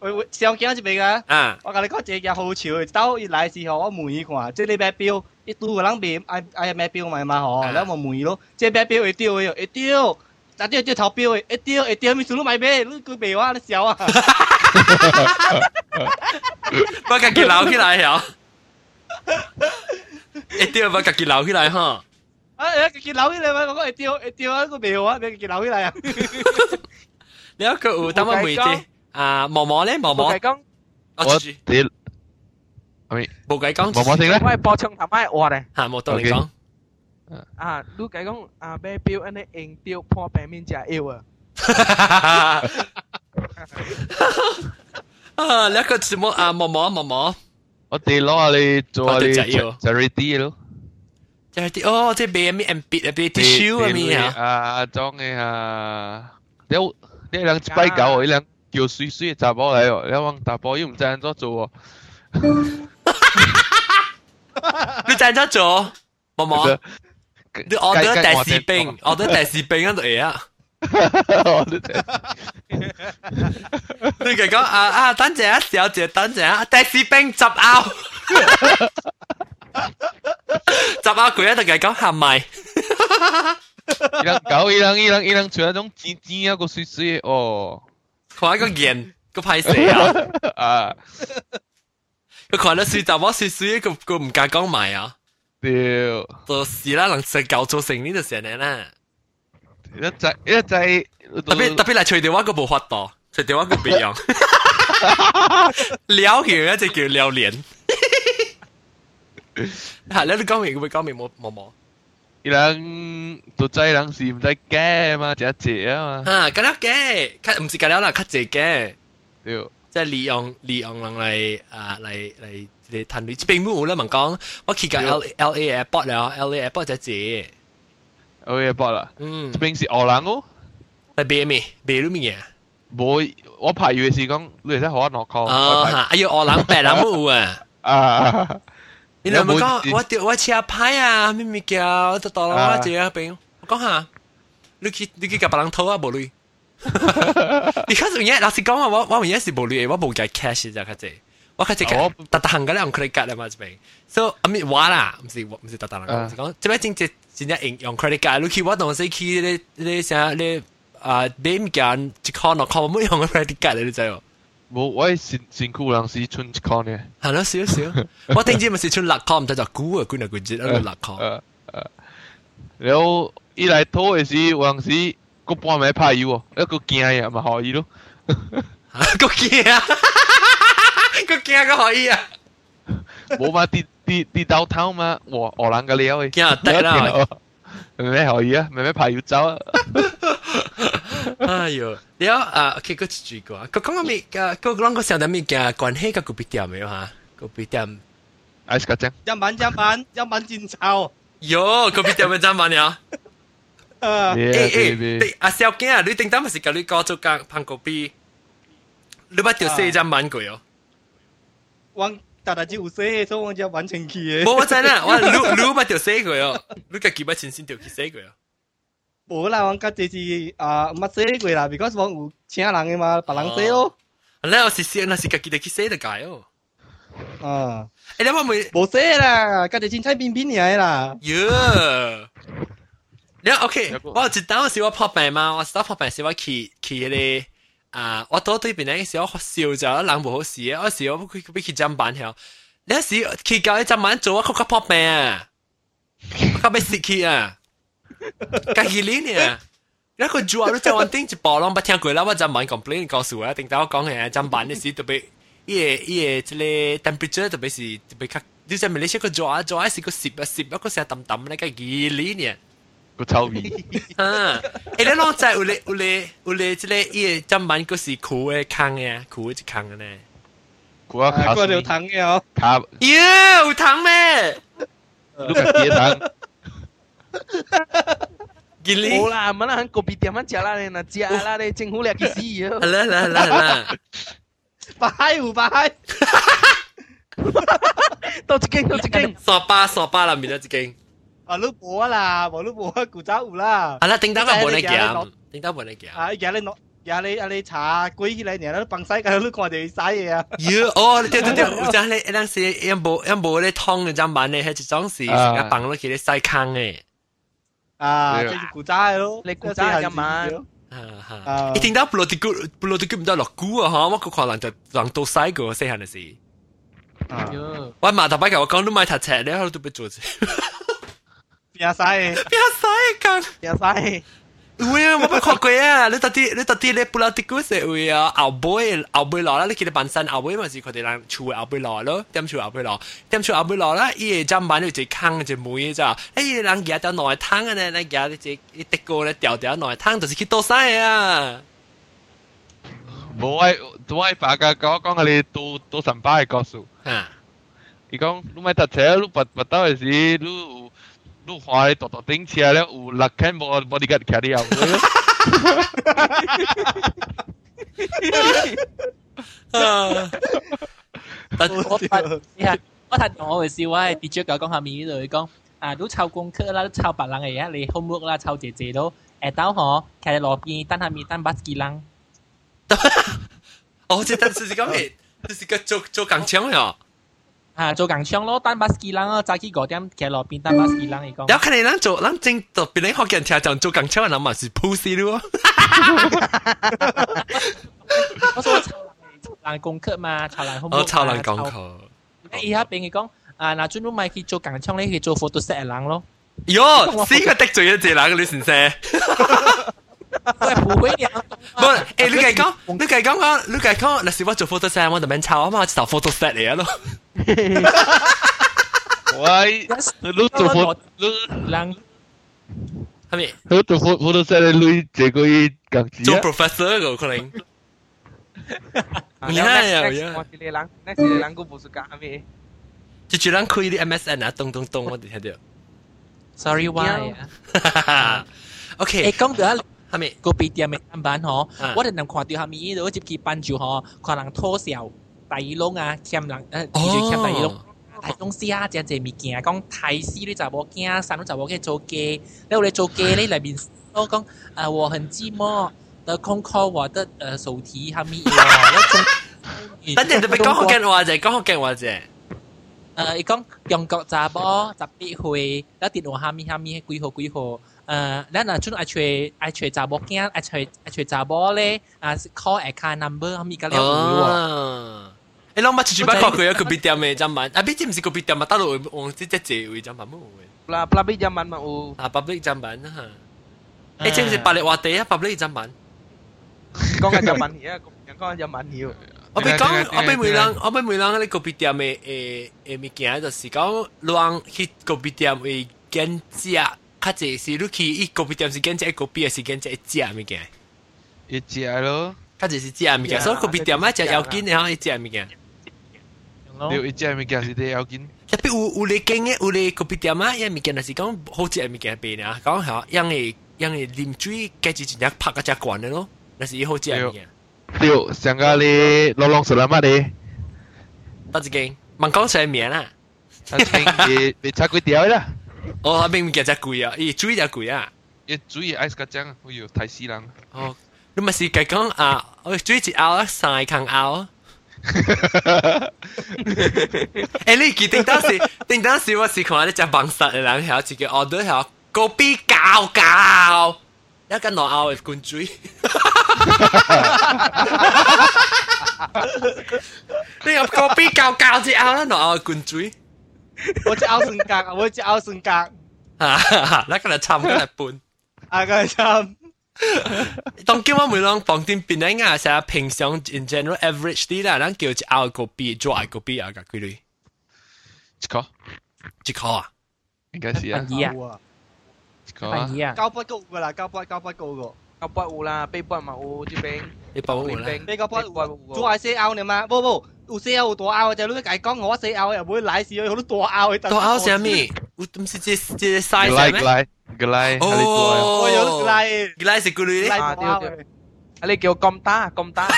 Speaker 4: 我上鏡一邊個。啊。我甲你講一個好潮，到一來時候我問伊看，即你買表，一拄個人買愛愛買表咪嘛吼，然後我問伊咯，即買表會掉嘅，會掉。但掉掉頭表嘅，一掉一掉，咪數都買買，你佢賣我你笑啊！
Speaker 1: 我家己撈起來呀。一定要把自己留起來哈。
Speaker 4: 啊，自己留起来嘛，我讲会掉会掉啊，个苗啊，俾自己留起来啊。
Speaker 1: 你一个有等我妹姐啊，毛毛咧，毛毛。
Speaker 2: 讲，
Speaker 3: 我你，系
Speaker 1: 冇计讲。
Speaker 3: 毛毛先咧。
Speaker 2: 我系播唱头咪话咧。
Speaker 1: 吓，冇道理讲。
Speaker 2: 啊，你计讲啊，买表安尼用掉破平面食腰啊。
Speaker 1: 啊，你一个字幕啊，毛毛毛毛。
Speaker 3: 我哋攞下你做下你 charity 咯。
Speaker 1: charity 哦，即系俾咩 M B 啊，俾 tissue 啊咩啊？
Speaker 3: 啊，装嘅啊，你你两只跛狗，你两叫水水嘅杂波嚟喎，你往大波要唔正咗做喎？
Speaker 1: 你正咗做，毛毛？你 order 第四冰，order 第四冰嗰度嘢啊！你佢讲啊啊，等阵啊，小姐，等阵啊，第四冰执拗， 执拗佢一定系讲系咪？
Speaker 3: 伊人搞伊人伊人伊人除咗种尖尖一个水水哦，
Speaker 1: 看一个眼个派死啊！啊，佢看到水杂我水水，佢佢唔敢讲埋啊！
Speaker 3: 屌，
Speaker 1: 就是啦，人食搞做成呢就成日啦。
Speaker 3: 一仔一仔。
Speaker 1: 特别特别嚟除电话个冇法度，除电话个别样，撩起一只叫撩脸。 系咧，你讲明会讲明冇冇冇。
Speaker 3: 伊人做仔人是唔使惊嘛，只只啊嘛。
Speaker 1: 啊，咁样嘅，佢唔是咁样啦，佢自己。对。即系利用利用人嚟啊嚟嚟嚟谈恋，并冇啦，问讲我去个 L L A airport 啦，L A airport 就系。
Speaker 3: L A airport 啦。嗯。并是荷兰哦。
Speaker 1: 系咩咩？咩都咩嘢？
Speaker 3: 冇，我排住嘅是讲，你哋睇可能讲。
Speaker 1: 哦，吓！哎呦，我谂白谂冇啊！啊！ 你两冇讲，我掉我车牌啊，咩咩叫？得到啦，我借啊边。我讲下，你去你去夹白人偷啊，冇类。你开始嘢，老实讲啊，我我嘢是冇类，我冇计 cash 就开始。我开始计，特特行嘅咧用 credit card 啊嘛，这边。So 阿咪话啦，唔是唔是特特人讲，讲这边真正真正用用 credit card，你去我当时去你你啥你。啊，你唔拣一箍两箍，冇用 credit card 你知喎？
Speaker 3: 冇，我辛辛苦人是存一箍呢。
Speaker 1: 系咯，少少。我顶住咪是存六箍，唔得就估啊，估嚟估去，一路六箍。
Speaker 3: 然后一来拖嘅时，有阵时个半暝拍油，一个惊啊，咪可以咯。
Speaker 1: 个惊啊！个惊个可以啊！
Speaker 3: 冇嘛，跌跌跌到头嘛，我我人个料嘅。
Speaker 1: 惊得啦！
Speaker 3: 咩可以啊？咩咩拍油走啊？
Speaker 1: 哎呦，了啊，OK，个一个，个讲个咩个个啷个想得咩嘅关系个个别点没有哈？个别点，
Speaker 3: 哎，是个这样。
Speaker 4: 一晚一晚一晚真臭。
Speaker 1: 哟，个别点咪真晚呀？啊，诶诶，阿小惊啊，你顶当咪是教你教做间pan个别，你把条四张晚过哦。
Speaker 4: 我大大只有写，所以我就完成去嘅。
Speaker 1: 冇我知啦，我你你把条写过哦，你家己把亲身条去写过哦。
Speaker 4: 冇啦，我家姐是啊，冇写过啦，because 我有请人嘅嘛，别人写咯。
Speaker 1: 你我是写，那是家己哋去写得解哦。
Speaker 4: 啊，
Speaker 1: 诶，你话冇
Speaker 4: 冇写啦，家己凊彩边边嚟啦。
Speaker 1: 哟，你 OK，我知当时我破病嘛，我打破病时我去去嗰啊，我到对边咧时我笑咗，人唔好事啊，我时我佢佢去针板条，你有时去教一针板做，我佢佢破病啊，我佢俾蚀去啊。 家己拎呢？ 一个做啊，你就揾顶一部咯，不听过啦，我就问 complain 告诉我，定到我讲嘅砧板嘅时特别，伊个伊个即个 temperature 特别是特别较，你就咪你识个做啊做啊是个摄啊摄，一个成抌抌咧个二厘呢。
Speaker 3: 个臭味。
Speaker 1: 啊！诶，你攞在有咧有咧有咧即个伊个砧板个是苦嘅坑嘅，苦一坑嘅呢。
Speaker 3: 苦啊！卡
Speaker 4: 嗰条藤嘅哦。
Speaker 3: 卡。
Speaker 1: 妖，有藤咩？
Speaker 3: 你个几藤？
Speaker 1: Gili. Wala, mana
Speaker 4: ang kopitiaman jalan
Speaker 2: na jalan ni cenghu lagi si
Speaker 1: yo. Alah lah lah lah. Bahai u bahai. Tao
Speaker 4: chicken tao chicken. Sa pa sa pa là mình đó chicken.
Speaker 1: À lúc bố là, bố lúc bố cụ giáo u là. À là
Speaker 4: tính tao bọn này kìa. Tính tao bọn này kìa. À giờ lên nó. Giờ lên à lên trà quỷ lại nè nó bằng
Speaker 1: sai cái lúc qua đi sai à. Yo, ô, đi đi đi, giờ lên em bố em bố lên thong cái trang bản này hay chỉ trang sĩ, bằng nó kia sai khang ấy.
Speaker 4: 啊，即系古仔咯，
Speaker 2: 你古仔嘅嘛。
Speaker 1: 啊！一听到布罗迪古布罗迪古唔得落估啊！吓，我个可能就人到西个细汉嘅事。我马头摆嘅我讲都买塔车，你喺度都俾做啫。
Speaker 4: 边西？边
Speaker 1: 西讲？
Speaker 2: 边西？
Speaker 1: 会啊，我 冇看过啊！你到底你到底你不拉啲故事会啊？后背后背落啦，你记得扮身后背嘛是佢哋人厝后背落咯，点厝后背落，点厝后背落啦！伊个砧板你只坑只妹咋？诶，人夹到内汤啊咧，你夹你只一滴个咧掉掉内汤，就是去倒晒啊！
Speaker 3: 冇爱冇爱白噶，讲讲你倒倒神巴嘅告诉。
Speaker 1: 啊！
Speaker 3: 伊讲你咪搭车，你拔拔到嘅时，你。 都看咧，獨獨頂車咧有六千無 bodyguard 徛咧後尾。
Speaker 5: 但我睇，你睇我睇同我嘅笑話係跌咗九講下面呢度，佢講啊都抄功課啦，都抄白冷嘅嘢，你 homework 啦，抄姐姐都誒到嗬，徛喺路邊等下面等巴士冷。
Speaker 1: 哦，即係等時時咁嚟，時時個做做鋼槍呀〜
Speaker 5: 啊，做工厂咯，等巴士人咯，早起五点企路边等巴士人嚟讲。
Speaker 1: 有可能咱做，咱正做别人学见听讲做工厂嘅人嘛是 pussy 咯。
Speaker 5: 我说抄人功课嘛，抄人 homework。
Speaker 1: 哦，抄人功课。
Speaker 5: 诶，而家边佢讲啊，嗱，专门咪去做工厂咧，去做 photoset 嘅人咯。
Speaker 1: 哟，死个得罪一只人，你先生。
Speaker 5: 不会嘅。
Speaker 1: 不，诶，你计讲，你计讲讲，你计讲，嗱，是我做 photoset，我就免抄啊嘛，就 photoset 嚟啊咯。
Speaker 3: 喂，你做 photo，你
Speaker 5: 人
Speaker 1: 系咪？
Speaker 3: 你做 photoset 你这个讲字
Speaker 1: 做 professor 个可能。
Speaker 2: 呀呀呀！我哋人，那是人个不是讲咩？
Speaker 1: 就就人开啲 MSN 啊，咚咚咚，我哋听到。
Speaker 5: Sorry why
Speaker 1: 啊？OK，
Speaker 5: 诶，讲到啊。
Speaker 1: 哈密
Speaker 5: 瓜比店的安班吼我的能看到哈密伊就去班主吼可能偷笑大姨拢啊欠人呃伊就欠大姨拢大公司啊这样子物件讲台式的怎么给三楼做给你后呢做给咧来面都讲啊我很寂寞。得空扣我的呃手提哈密
Speaker 1: 等等都没讲好给我啫讲好给我啫。
Speaker 5: 呃一共中国杂十八回那得我哈密哈密几好几好。誒，咱若陣愛揣愛揣查某囝，愛揣愛揣查某咧，啊，call account number，咁而家了唔
Speaker 1: 喎。誒，攏捌出去捌看佢一個 B 點嘅，真萬，啊 B 點唔是個 B 點嘛，打到往即即借位真萬冇嘅。
Speaker 2: 啦，public 真萬嘛有。
Speaker 1: 啊，public 真萬啊。誒，即係白麗話地啊，public 真萬。
Speaker 2: 講緊真萬嘢啊，講緊真萬嘢。
Speaker 1: 我俾講，我俾每人，我俾每人咧個 B 點嘅誒誒物件，就是講，讓去個 B 點嘅減價。较济是你去伊个别店是拣只一个别，是拣只一只物件。
Speaker 3: 一只咯。
Speaker 1: 较济是只物件，所以个别店啊，只要紧嘅吼，一只物件。
Speaker 3: 有一只物件是啲要紧。
Speaker 1: 特别有有你经嘅，有你个别店啊，一物件就是讲好只物件变啊，讲下样嘅样嘅啉水，加住真正拍个只罐嘅咯，那是好只物件。
Speaker 3: 对，上个你攞攞出来嘛你？
Speaker 1: 得一间，问讲上面啦。
Speaker 3: 啊，你你拆几条啦？
Speaker 1: 哦，明明叫只贵啊，伊水就贵啊。
Speaker 3: 伊水爱个讲，哎呦，太死人。
Speaker 1: 哦，你咪是计讲啊，我水一拗啊，三坑拗。诶，你记定当时，定当时我是看你只网杀嘅人，系自己 order 系高比教教，一间内拗嘅罐水。你有高比教教只拗啦，内拗嘅罐水。
Speaker 4: 我只拗性格，我只拗性格。
Speaker 1: 啊，那个嚟参，嗰嚟半。
Speaker 4: 啊，个嚟参。
Speaker 1: 当叫我每啷房店边咧啊，成日平常 in general average 啲啦，咱叫一拗个 B 做嗌个 B 啊，个几类？
Speaker 3: 一个
Speaker 1: 一个啊？
Speaker 3: 应该是啊。
Speaker 5: 二啊，
Speaker 3: 一个啊。
Speaker 5: 二啊。
Speaker 4: 交不高噶啦，交不交不高个。
Speaker 2: 交不有啦，背不嘛有这边。
Speaker 1: 你保护啦。
Speaker 4: 你交不有，做系四拗你嘛？不不， 有時有大拗，就你解講我細拗又唔會奶事，好多大拗。
Speaker 1: 大拗係咩？唔是只只 size 咩？
Speaker 3: 個奶個奶，
Speaker 1: 哦，
Speaker 4: 我有個
Speaker 1: 奶，個奶食個女咧。
Speaker 2: 啊，對對，啊你叫咁大咁大，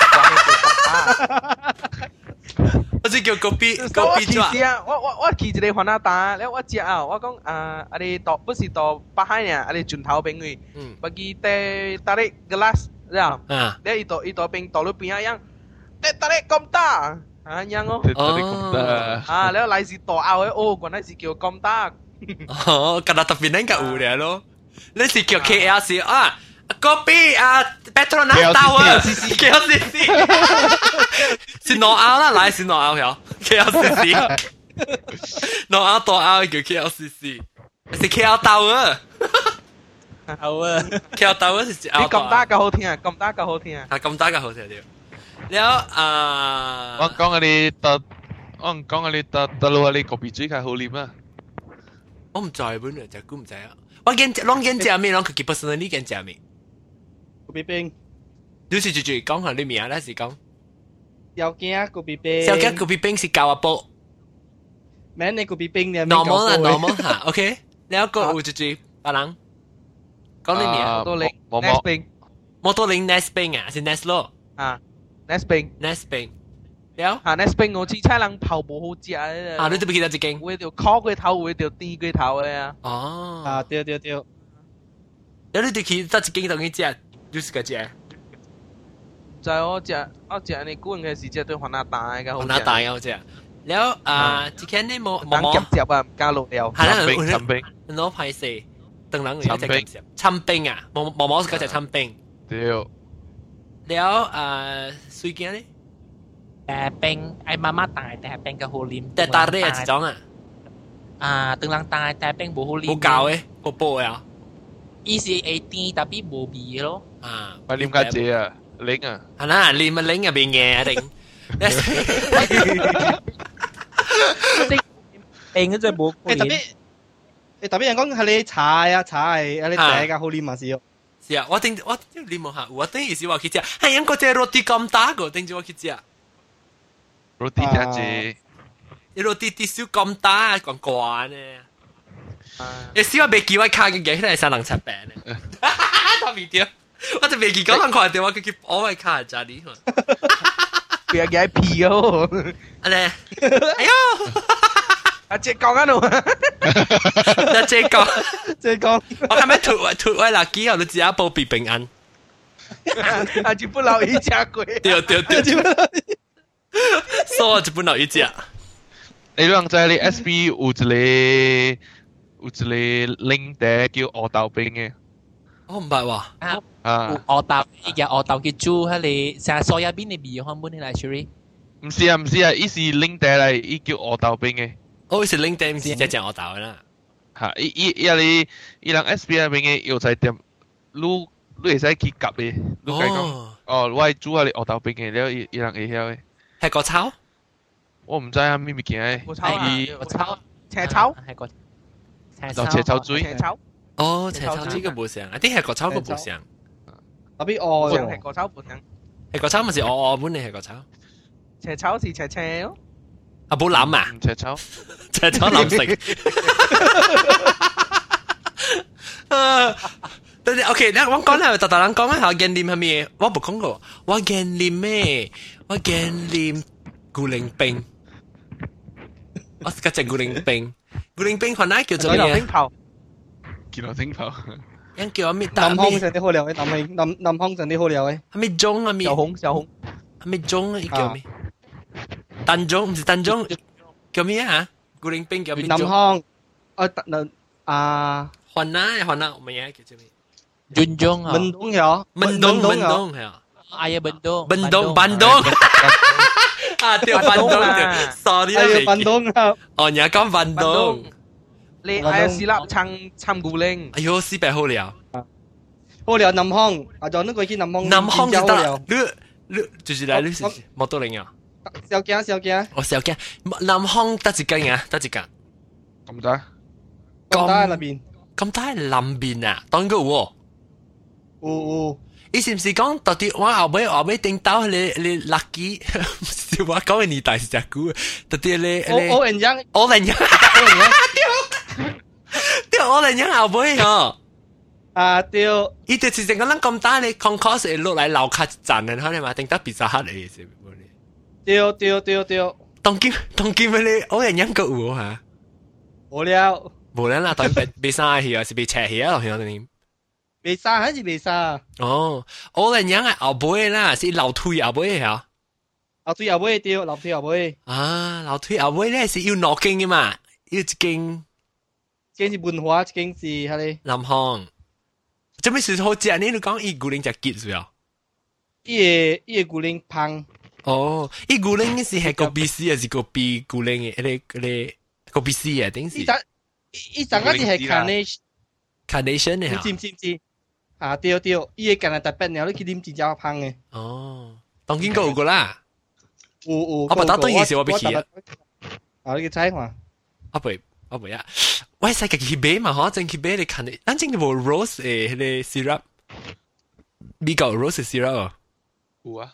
Speaker 1: 我只叫個 B
Speaker 2: 個 B 啫嘛。我我我記住你話那打，你我只啊，我講啊，我哋度不是度八海呢，我哋轉頭俾佢，bagi teh tarik gelas，你啊，你一度一度邊度到邊一樣，teh tarik 咁大。啊，啱咯。哦。啊，你個利是度拗喺哦，個利是叫咁得。
Speaker 1: 哦，咁啊特別能夠有咧咯。你是叫 K L C 啊？Copy 啊，Petronas Tower，K L C C。是挪拗啦，嚟是挪拗條 K L C C。挪拗度拗叫 K L C C，是
Speaker 5: K L
Speaker 1: Tower。Tower，K L Tower 是拗。
Speaker 2: 你咁打嘅好聽啊，咁打嘅好聽啊。
Speaker 1: 係咁打嘅好聽啲。แล้วอ่า
Speaker 3: 我讲嗰啲特，我讲嗰啲特特路嗰啲 copy 水系好黏啊。
Speaker 1: 我唔知本嚟就估唔知啊。我见拢见食咩，拢佢 personally 见食咩。
Speaker 4: 个别冰，
Speaker 1: 你是住住讲下你名啦，是讲。
Speaker 4: 有惊个别冰，
Speaker 1: 小惊个别冰是教阿波。
Speaker 4: 咩你个别冰你
Speaker 1: normal 啦，normal 吓，OK。แล้วก็有住住阿人讲你名。
Speaker 2: 多零 Nest 冰，
Speaker 1: 摩多零 Nest 冰啊，是 Nest 咯。
Speaker 2: 啊。Nest 冰
Speaker 1: ，Nest 冰，了
Speaker 2: 啊 Nest 冰我知差人頭無好食啊！
Speaker 1: 啊，你都唔記得一間？
Speaker 2: 會條烤佢頭，會條低佢头嘅啊！
Speaker 1: 哦，
Speaker 4: 啊對對對，
Speaker 1: 了你哋去得一間同佢食，就是個食。
Speaker 2: 就係我食，我食你估嘅時食對番仔大嘅好食。
Speaker 1: 番仔大嘅好食。了啊，之前你冇冇
Speaker 2: 冇夾夾啊，加落料。
Speaker 1: 係啦，
Speaker 3: 參冰參冰，
Speaker 1: 攞派四，等人嚟一隻夾食。參冰啊，冇冇冇嗰隻參冰。
Speaker 3: 對。
Speaker 1: แล้วอ่าสุยเกียนี่
Speaker 5: แต่เป็นไอ้มาม่าตายแต่เป็นกับโฮลิม
Speaker 1: แต่ตาเร่จะจ้องอ่ะ
Speaker 5: อ่าตึงลังตายแต่เป็นบูโฮลิม
Speaker 1: บูเก่าเอ้บูโปอ่ะ
Speaker 5: อีซีเอตีแต่พี่บูบีโล
Speaker 1: อ่า
Speaker 3: ไปลิมกาเจียเล้งอ่ะ
Speaker 1: อันนั้นลิมมันเล้งอ่ะเป็นแง่定
Speaker 5: เป็นก็จะบู
Speaker 4: 诶特别诶特别人讲系你茶啊茶系啊你借㗎好黏嘛是哦。
Speaker 1: 是啊，我顶我你冇下，我等于是话去食，系因嗰只 roti 咁大个，顶住我去食。
Speaker 3: roti 点啫？
Speaker 1: roti 啲少咁大，惯惯咧。你少话未见我卡嘅嘢，系三人七饼咧。特别啲，我就未见嗰人看电话，佢叫我系卡咋啲。
Speaker 2: 佢系屁嘅，
Speaker 1: 阿咧，哎呦！
Speaker 2: 阿姐讲紧度，
Speaker 1: 阿姐讲，
Speaker 4: 姐讲，
Speaker 1: 我系咪脱位脱位啦？几后都只一部别平安。
Speaker 2: 阿姐不留意食过，
Speaker 1: 对对对，所以就不留意食。
Speaker 3: 你两在你 S B 有一个有一个领带叫鹅豆冰嘅。
Speaker 1: 我唔系喎。
Speaker 3: 啊，
Speaker 5: 鹅豆一日鹅豆叫猪，喺你成日所有边你味看本你嚟处理。
Speaker 3: 唔是啊，唔是啊，伊是领带嚟，伊叫鹅豆冰嘅。
Speaker 1: 我是领店是只只我豆啦。
Speaker 3: 吓！伊伊伊你伊人 S B 入面嘅药材店，你你会使去夹嘅。你讲哦，我系煮下你鹅豆冰嘅，了伊伊人会晓嘅。
Speaker 1: 系个炒？
Speaker 3: 我唔知啊，咩物件嘅。
Speaker 2: 个炒
Speaker 5: 个炒，
Speaker 2: 斜炒
Speaker 5: 系个。
Speaker 3: 就斜炒水。
Speaker 2: 斜炒。
Speaker 1: 哦，斜炒呢个冇上，一啲系个炒个冇上。
Speaker 4: 特别饿。
Speaker 2: 系个炒冇上。
Speaker 1: 系个炒咪是我我本嚟系个炒。
Speaker 2: 斜炒是斜斜咯。
Speaker 1: 啊，冇谂啊，
Speaker 3: 赤炒，
Speaker 1: 赤炒谂食。但系 OK，我讲咧，特特人讲一下见念系咩？我冇讲过，我见念咩？我见念古灵冰，我系只古灵冰，古灵冰可能叫做咩？
Speaker 2: 冰炮，
Speaker 3: 见到冰炮，
Speaker 1: 因叫咩？
Speaker 4: 南康上啲好料嘅，南南南康上啲好料嘅，
Speaker 1: 系咪钟啊？咩？
Speaker 2: 小红小红，
Speaker 1: 系咪钟？叫咩？ 蛋种唔是蛋种，叫咩啊？古灵冰叫咩？
Speaker 4: 南康，啊特啊，
Speaker 1: 云啊云啊，乜嘢叫做咩？
Speaker 5: 云中啊，
Speaker 4: 文东有，
Speaker 1: 文东文东系啊，
Speaker 5: 哎呀文东，
Speaker 1: 文东文东，啊对文东，sorry
Speaker 4: 哎呀文东啊，
Speaker 1: 哦你讲文东，
Speaker 2: 你哎呀是粒撑撑古灵，
Speaker 1: 哎呦死白好了，
Speaker 4: 好了南方，啊，就那个去南方。
Speaker 1: 南方就得，你你就是来你是摩多零啊？
Speaker 4: 小惊小惊，
Speaker 1: 我小惊，南方得一间啊，得一间。
Speaker 3: 咁大？
Speaker 4: 咁大那边？
Speaker 1: 咁大南边啊？当然有喎。
Speaker 4: 有有。
Speaker 1: 伊是毋是讲到底我后尾后尾顶到你你 lucky，是我讲嘅年代是只股，到底你你
Speaker 4: 我人样，
Speaker 1: 我人样，我人样，对，我人样后尾哦。
Speaker 4: 啊对，
Speaker 1: 伊就是成个人咁大，你 concourse 会落嚟楼卡站嘅，可能嘛顶到比较黑嘅是。
Speaker 4: 对 对对对，
Speaker 1: 东京东京咩你我人样个有吓？
Speaker 4: 无了，
Speaker 1: 无啦啦，当别别生去啊，是别赤去啊，落去你。
Speaker 4: 未生还是未生？
Speaker 1: 哦，我人样系后背啦，是楼梯后背吓。
Speaker 4: 楼梯后背对，楼梯后背。
Speaker 1: 啊，楼梯后背咧是要落经嘅嘛，要一间。
Speaker 4: 间是文化，一间是系咧。
Speaker 1: 南方。做咩事好食？你都讲伊古灵只结是啊？
Speaker 4: 伊个伊个古灵芳。
Speaker 1: 哦，伊古灵是系个 B C 还是个 B 古灵嘅？你你个 B C 啊？定是？伊阵
Speaker 4: 伊阵嗰啲系
Speaker 1: carnation。carnation 嘅
Speaker 4: 吓。知唔知唔知？啊对对，伊会干那特别鸟，你去啉真正香嘅。
Speaker 1: 哦，当然有个啦。
Speaker 4: 有有。
Speaker 1: 我把它当意思我俾去啊。
Speaker 4: 啊，你去猜看。
Speaker 1: 啊不，啊不呀，我系家己去买嘛，嗬，真去买你看你，咱真系无 rose 诶，迄个 syrup，美国 rose syrup 啊。
Speaker 3: 有啊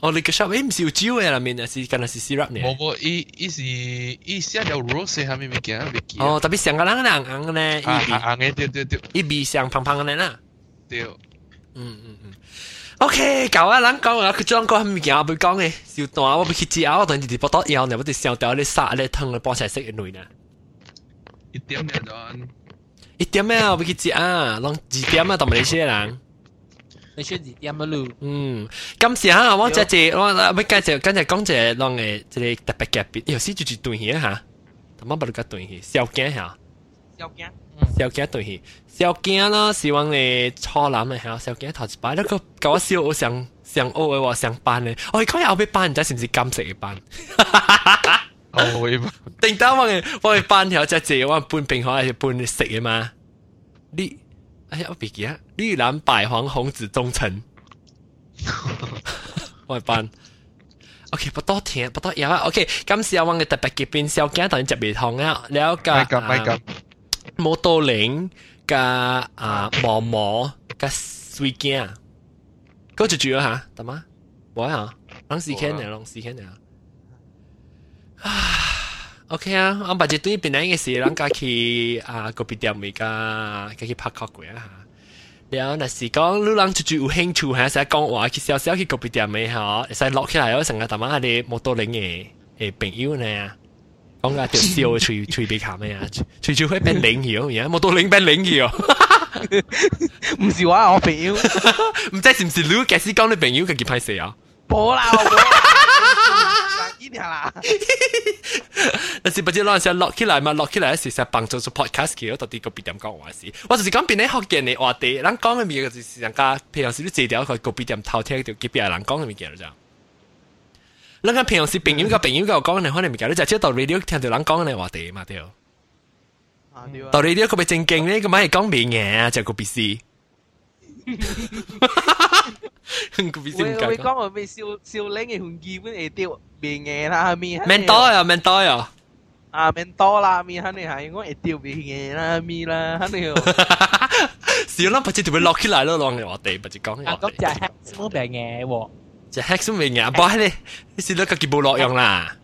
Speaker 1: 哦，liquor shop 诶唔是有酒嘅里面啊，是干那是 syrup 呢？
Speaker 3: 冇冇，伊伊是伊写条 rose 下面物件未记。
Speaker 1: 哦，特别上个人人红呢，
Speaker 3: 啊红嘅对对对，
Speaker 1: 伊味上胖胖嘅啦。
Speaker 3: 对。
Speaker 1: 嗯嗯嗯。OK，旧啊，人讲啊，佢将嗰物件我要讲嘅，小段我要去食，我等住不多腰呢，我哋上掉你杀你汤你帮晒食嘅类呢。
Speaker 3: 一点咩咗？
Speaker 1: 一点咩啊？我要去食啊，拢二点啊，同埋你些人。
Speaker 5: 你选二点啊咯。
Speaker 1: 嗯，今时啊，我只只我要介绍，今日讲只拢嘅即个特别嘅别，有时就系断嘢吓，同埋不如个断嘢，小惊吓。
Speaker 2: 小惊。
Speaker 1: 小惊断嘢。小惊啦，希望你初男嘅吓，小惊头一摆，那个搞我笑我上上学嘅话上班咧，我讲后尾班，唔知是唔是金色嘅班？
Speaker 3: 后尾班。
Speaker 1: 定得我嘅我嘅班条只只我半平海系半食嘅嘛？你 哎呀，我别记啊，绿蓝白黄红紫中橙，我嘅班。OK，不多听，不多嘢啊。OK，今时我嘅特别嘅变小惊当然特别痛啊，了解。
Speaker 3: 咪咁咪咁。
Speaker 1: 摩多零。加啊毛毛加水镜，嗰就住咗吓，得吗？冇啊，啷时间嚟，啷时间嚟啊！ OK 啊，我把只对边嚟嘅事，人家去啊个别店咪家，家去拍靠鬼啊。然后那时讲路人出去有兴趣，喺时讲话，佢笑笑去个店咪吓，喺落起来有成个大妈啲摩多岭嘅诶朋友呢，讲下条笑出出边卡咩啊？出出去边岭桥，而家 摩多岭边岭桥，
Speaker 2: 唔是话我朋友，
Speaker 1: 唔知是唔是你杰斯讲你朋友，佢去拍摄啊？
Speaker 2: 冇啦。啲系啦。
Speaker 1: 但是不知攞时落起来嘛，落起来时实帮助做 podcast 嘅，到底个别点讲话事。我就是讲边啲学嘅你话啲，人讲嘅嘢就是人家譬如是你借掉佢个别点偷听条，结别人讲嘅嘢就。咱个平时朋友个朋友个讲嘅，可能唔记得，就只到 radio 听到人讲嘅话题嘛，对。到 radio 个咪正经咧，个咪系讲名嘢啊，就个必须。 个必须唔
Speaker 2: 讲。我讲我咪少少领嘅款基本会掉名嘢啦，咪。
Speaker 1: 面多呀，面多呀。
Speaker 2: 啊，面多啦，咪肯定系我会掉名嘢啦，咪啦，肯定。
Speaker 1: 少啦，不知点会落起来咯，落嘅话题，不知讲嘅话题。
Speaker 5: 咁就系冇名嘢喎。
Speaker 1: 就 hack 咗名啊！帮你，你试到自己冇落用啦。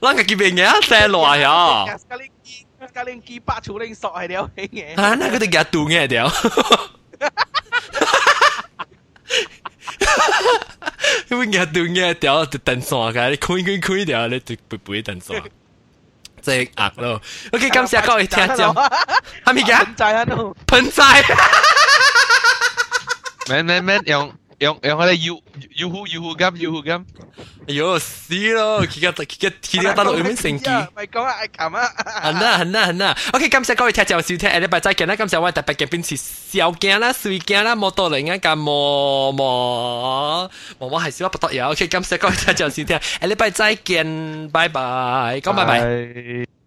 Speaker 1: 啷个叫名嘢？写落呀！
Speaker 2: 加零机，加零机八处零索系了嘅。
Speaker 1: 啊，那个哋夹断嘅掉。因为夹断嘅掉就断线㗎，你开开开掉，你就不不会断线。即系压咯。OK，感谢各位听众。系咪嘅？
Speaker 2: 盆栽啊，
Speaker 1: 盆栽。
Speaker 3: 免免免用 用用嗰啲 U U 呼 U 呼金 U 呼金。
Speaker 1: 哎呦死咯！佢个佢个佢个打到里面成机。
Speaker 2: 咪讲啊，爱琴啊。
Speaker 1: 系啦系啦系啦。OK，感谢各位听众收听，下礼拜再见啦。感谢我特别嘅边次小镜啦、水镜啦、摩托零啊、咁摩摩摩摩系少不得嘢。OK，感谢各位听众收听，下礼拜再见，拜拜，讲拜拜。